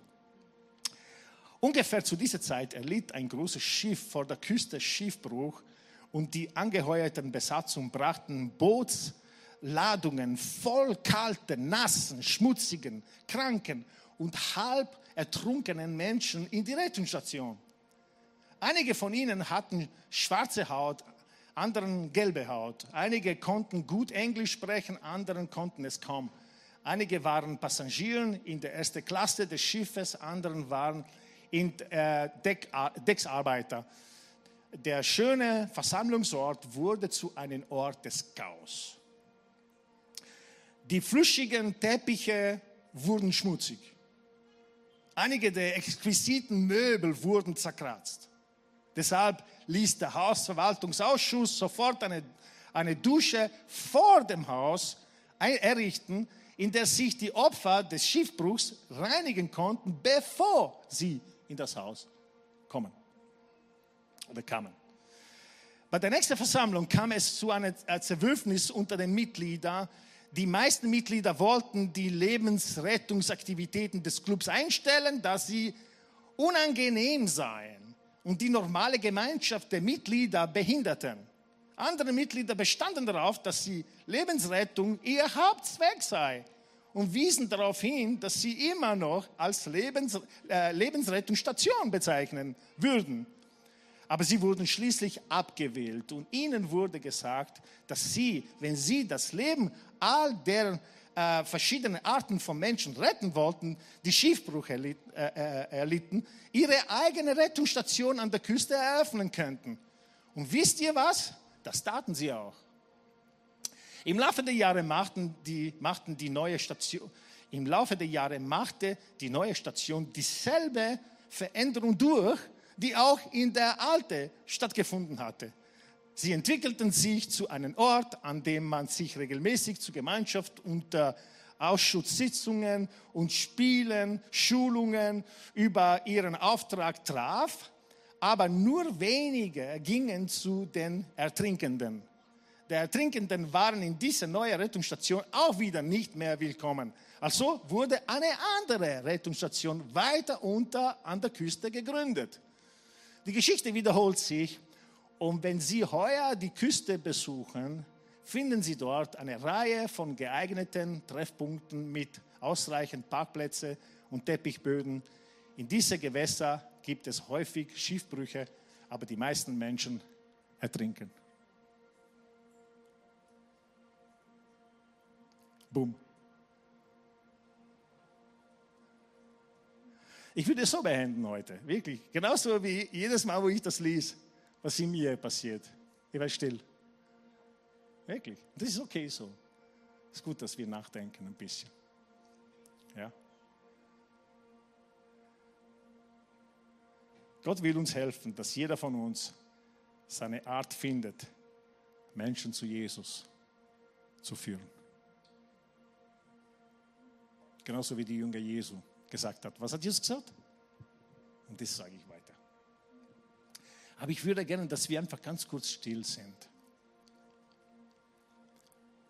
Ungefähr zu dieser Zeit erlitt ein großes Schiff vor der Küste Schiffbruch und die angeheuerten Besatzung brachten Bootsladungen voll kalten, nassen, schmutzigen, kranken und halb ertrunkenen Menschen in die Rettungsstation. Einige von ihnen hatten schwarze Haut, anderen gelbe Haut. Einige konnten gut Englisch sprechen, anderen konnten es kaum. Einige waren Passagiere in der ersten Klasse des Schiffes, anderen waren in, äh, Deck, Decksarbeiter. Der schöne Versammlungsort wurde zu einem Ort des Chaos. Die flüschigen Teppiche wurden schmutzig. Einige der exquisiten Möbel wurden zerkratzt. Deshalb ließ der Hausverwaltungsausschuss sofort eine, eine Dusche vor dem Haus errichten, in der sich die Opfer des Schiffbruchs reinigen konnten, bevor sie in das Haus kommen oder kamen. Bei der nächsten Versammlung kam es zu einem Zerwürfnis unter den Mitgliedern. Die meisten Mitglieder wollten die Lebensrettungsaktivitäten des Clubs einstellen, da sie unangenehm seien und die normale Gemeinschaft der Mitglieder behinderten. Andere Mitglieder bestanden darauf, dass die Lebensrettung ihr Hauptzweck sei und wiesen darauf hin, dass sie immer noch als Lebens, äh, Lebensrettungsstation bezeichnen würden. Aber sie wurden schließlich abgewählt und ihnen wurde gesagt, dass sie, wenn sie das Leben all der äh, verschiedenen Arten von Menschen retten wollten, die Schiffbruch erlitt, äh, äh, erlitten, ihre eigene Rettungsstation an der Küste eröffnen könnten. Und wisst ihr was? Das taten sie auch. Im Laufe der Jahre machten die, machten die neue Station, im Laufe der Jahre machte die neue Station dieselbe Veränderung durch, die auch in der alten stattgefunden hatte. Sie entwickelten sich zu einem Ort, an dem man sich regelmäßig zur Gemeinschaft unter Ausschusssitzungen und Spielen, Schulungen über ihren Auftrag traf, aber nur wenige gingen zu den Ertrinkenden der Ertrinkenden waren in dieser neuen Rettungsstation auch wieder nicht mehr willkommen. Also wurde eine andere Rettungsstation weiter unter an der Küste gegründet. Die Geschichte wiederholt sich und wenn Sie heuer die Küste besuchen, finden Sie dort eine Reihe von geeigneten Treffpunkten mit ausreichend Parkplätzen und Teppichböden. In diese Gewässer gibt es häufig Schiffbrüche, aber die meisten Menschen ertrinken. Boom. Ich würde es so beenden heute, wirklich. Genauso wie jedes Mal, wo ich das lese, was in mir passiert. Ich werde still. Wirklich. Das ist okay so. Es ist gut, dass wir nachdenken ein bisschen. Ja. Gott will uns helfen, dass jeder von uns seine Art findet, Menschen zu Jesus zu führen. Genauso wie die Jünger Jesu gesagt hat. Was hat Jesus gesagt? Und das sage ich. Aber ich würde gerne, dass wir einfach ganz kurz still sind.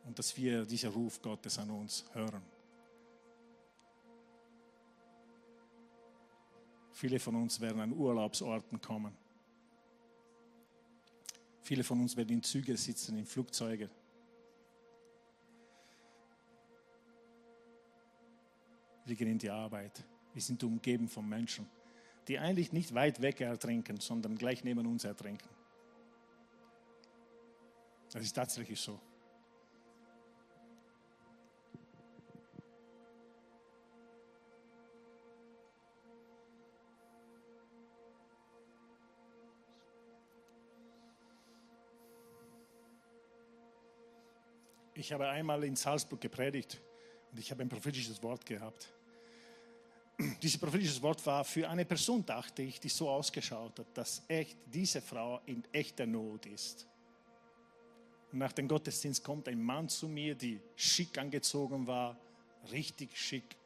Und dass wir diesen Ruf Gottes an uns hören. Viele von uns werden an Urlaubsorten kommen. Viele von uns werden in Züge sitzen, in Flugzeuge. wir gehen in die Arbeit. Wir sind umgeben von Menschen, die eigentlich nicht weit weg ertrinken, sondern gleich neben uns ertrinken. Das ist tatsächlich so. Ich habe einmal in Salzburg gepredigt und ich habe ein prophetisches Wort gehabt dieses prophetische Wort war für eine Person, dachte ich, die so ausgeschaut hat, dass echt diese Frau in echter Not ist. Nach dem Gottesdienst kommt ein Mann zu mir, die schick angezogen war, richtig schick.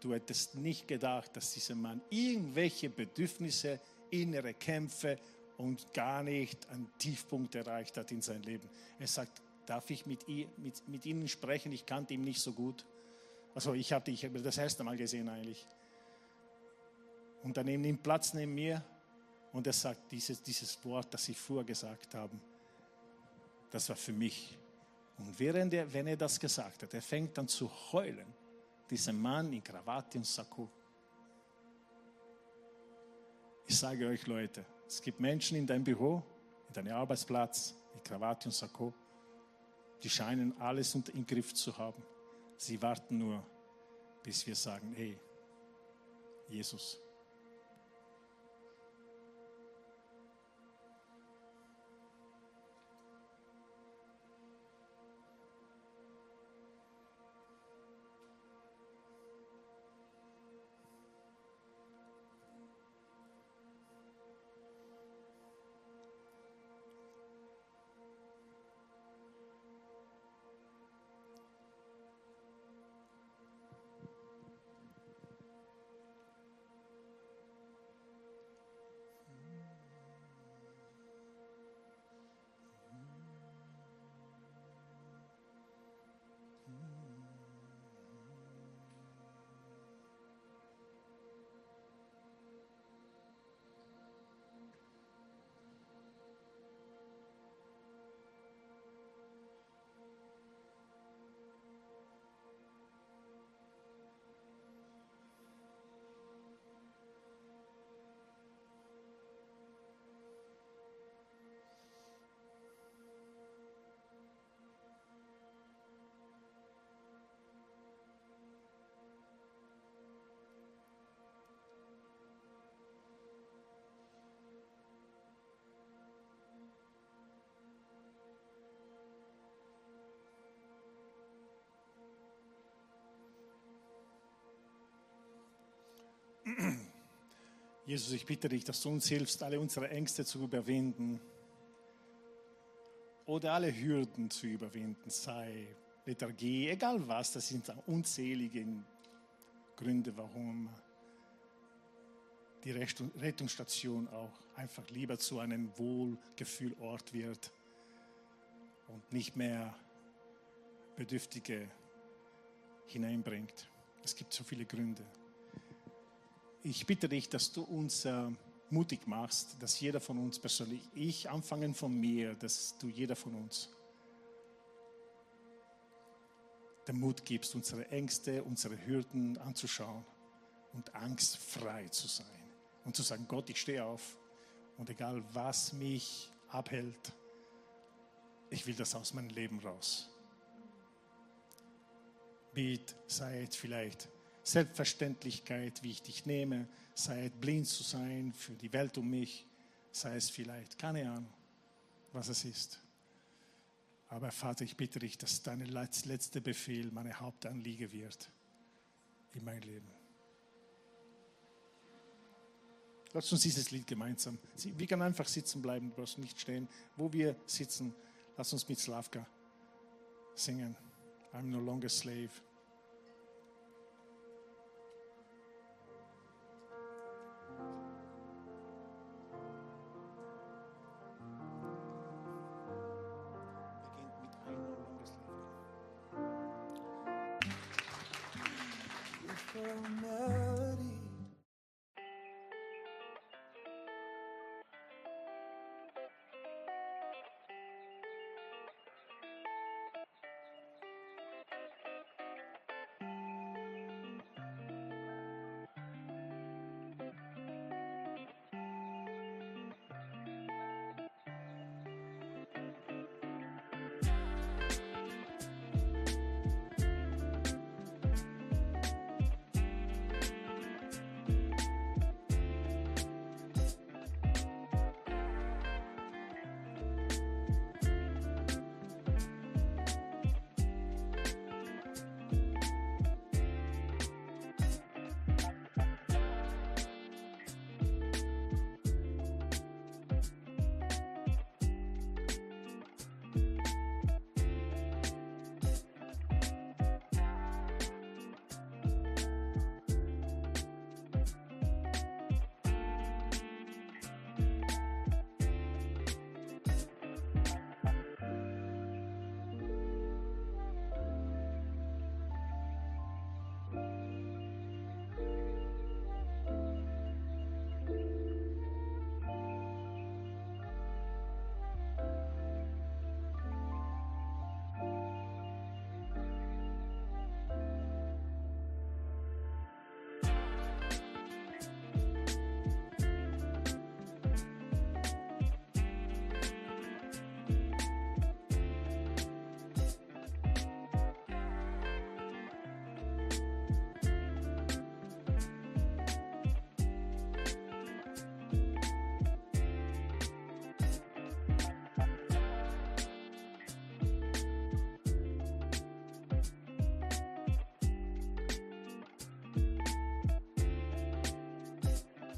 Du hättest nicht gedacht, dass dieser Mann irgendwelche Bedürfnisse, innere Kämpfe und gar nicht einen Tiefpunkt erreicht hat in seinem Leben. Er sagt, darf ich mit, ihr, mit, mit Ihnen sprechen? Ich kannte ihn nicht so gut. Also ich habe dich das erste Mal gesehen eigentlich. Und dann nimmt Platz neben mir und er sagt dieses, dieses Wort, das Sie vorher gesagt haben. Das war für mich. Und während er, wenn er das gesagt hat, er fängt dann zu heulen. Dieser Mann in Krawatte und Sakko. Ich sage euch Leute, es gibt Menschen in deinem Büro, in deinem Arbeitsplatz, in Krawatte und Sakko, die scheinen alles unter im Griff zu haben. Sie warten nur, bis wir sagen, hey, Jesus, Jesus, ich bitte dich, dass du uns hilfst, alle unsere Ängste zu überwinden oder alle Hürden zu überwinden, sei Lethargie, egal was, das sind unzählige Gründe, warum die Rettungsstation auch einfach lieber zu einem Wohlgefühlort wird und nicht mehr Bedürftige hineinbringt. Es gibt so viele Gründe ich bitte dich, dass du uns äh, mutig machst, dass jeder von uns persönlich, ich anfangen von mir, dass du jeder von uns den Mut gibst, unsere Ängste, unsere Hürden anzuschauen und angstfrei zu sein und zu sagen, Gott, ich stehe auf und egal was mich abhält, ich will das aus meinem Leben raus. Biet, seid vielleicht Selbstverständlichkeit, wie ich dich nehme, sei es blind zu sein für die Welt um mich, sei es vielleicht, keine Ahnung, was es ist. Aber Vater, ich bitte dich, dass dein letzter Befehl meine Hauptanliege wird in mein Leben. Lass uns dieses Lied gemeinsam. Wir können einfach sitzen bleiben, du brauchst nicht stehen. Wo wir sitzen, lass uns mit Slavka singen. I'm no longer slave.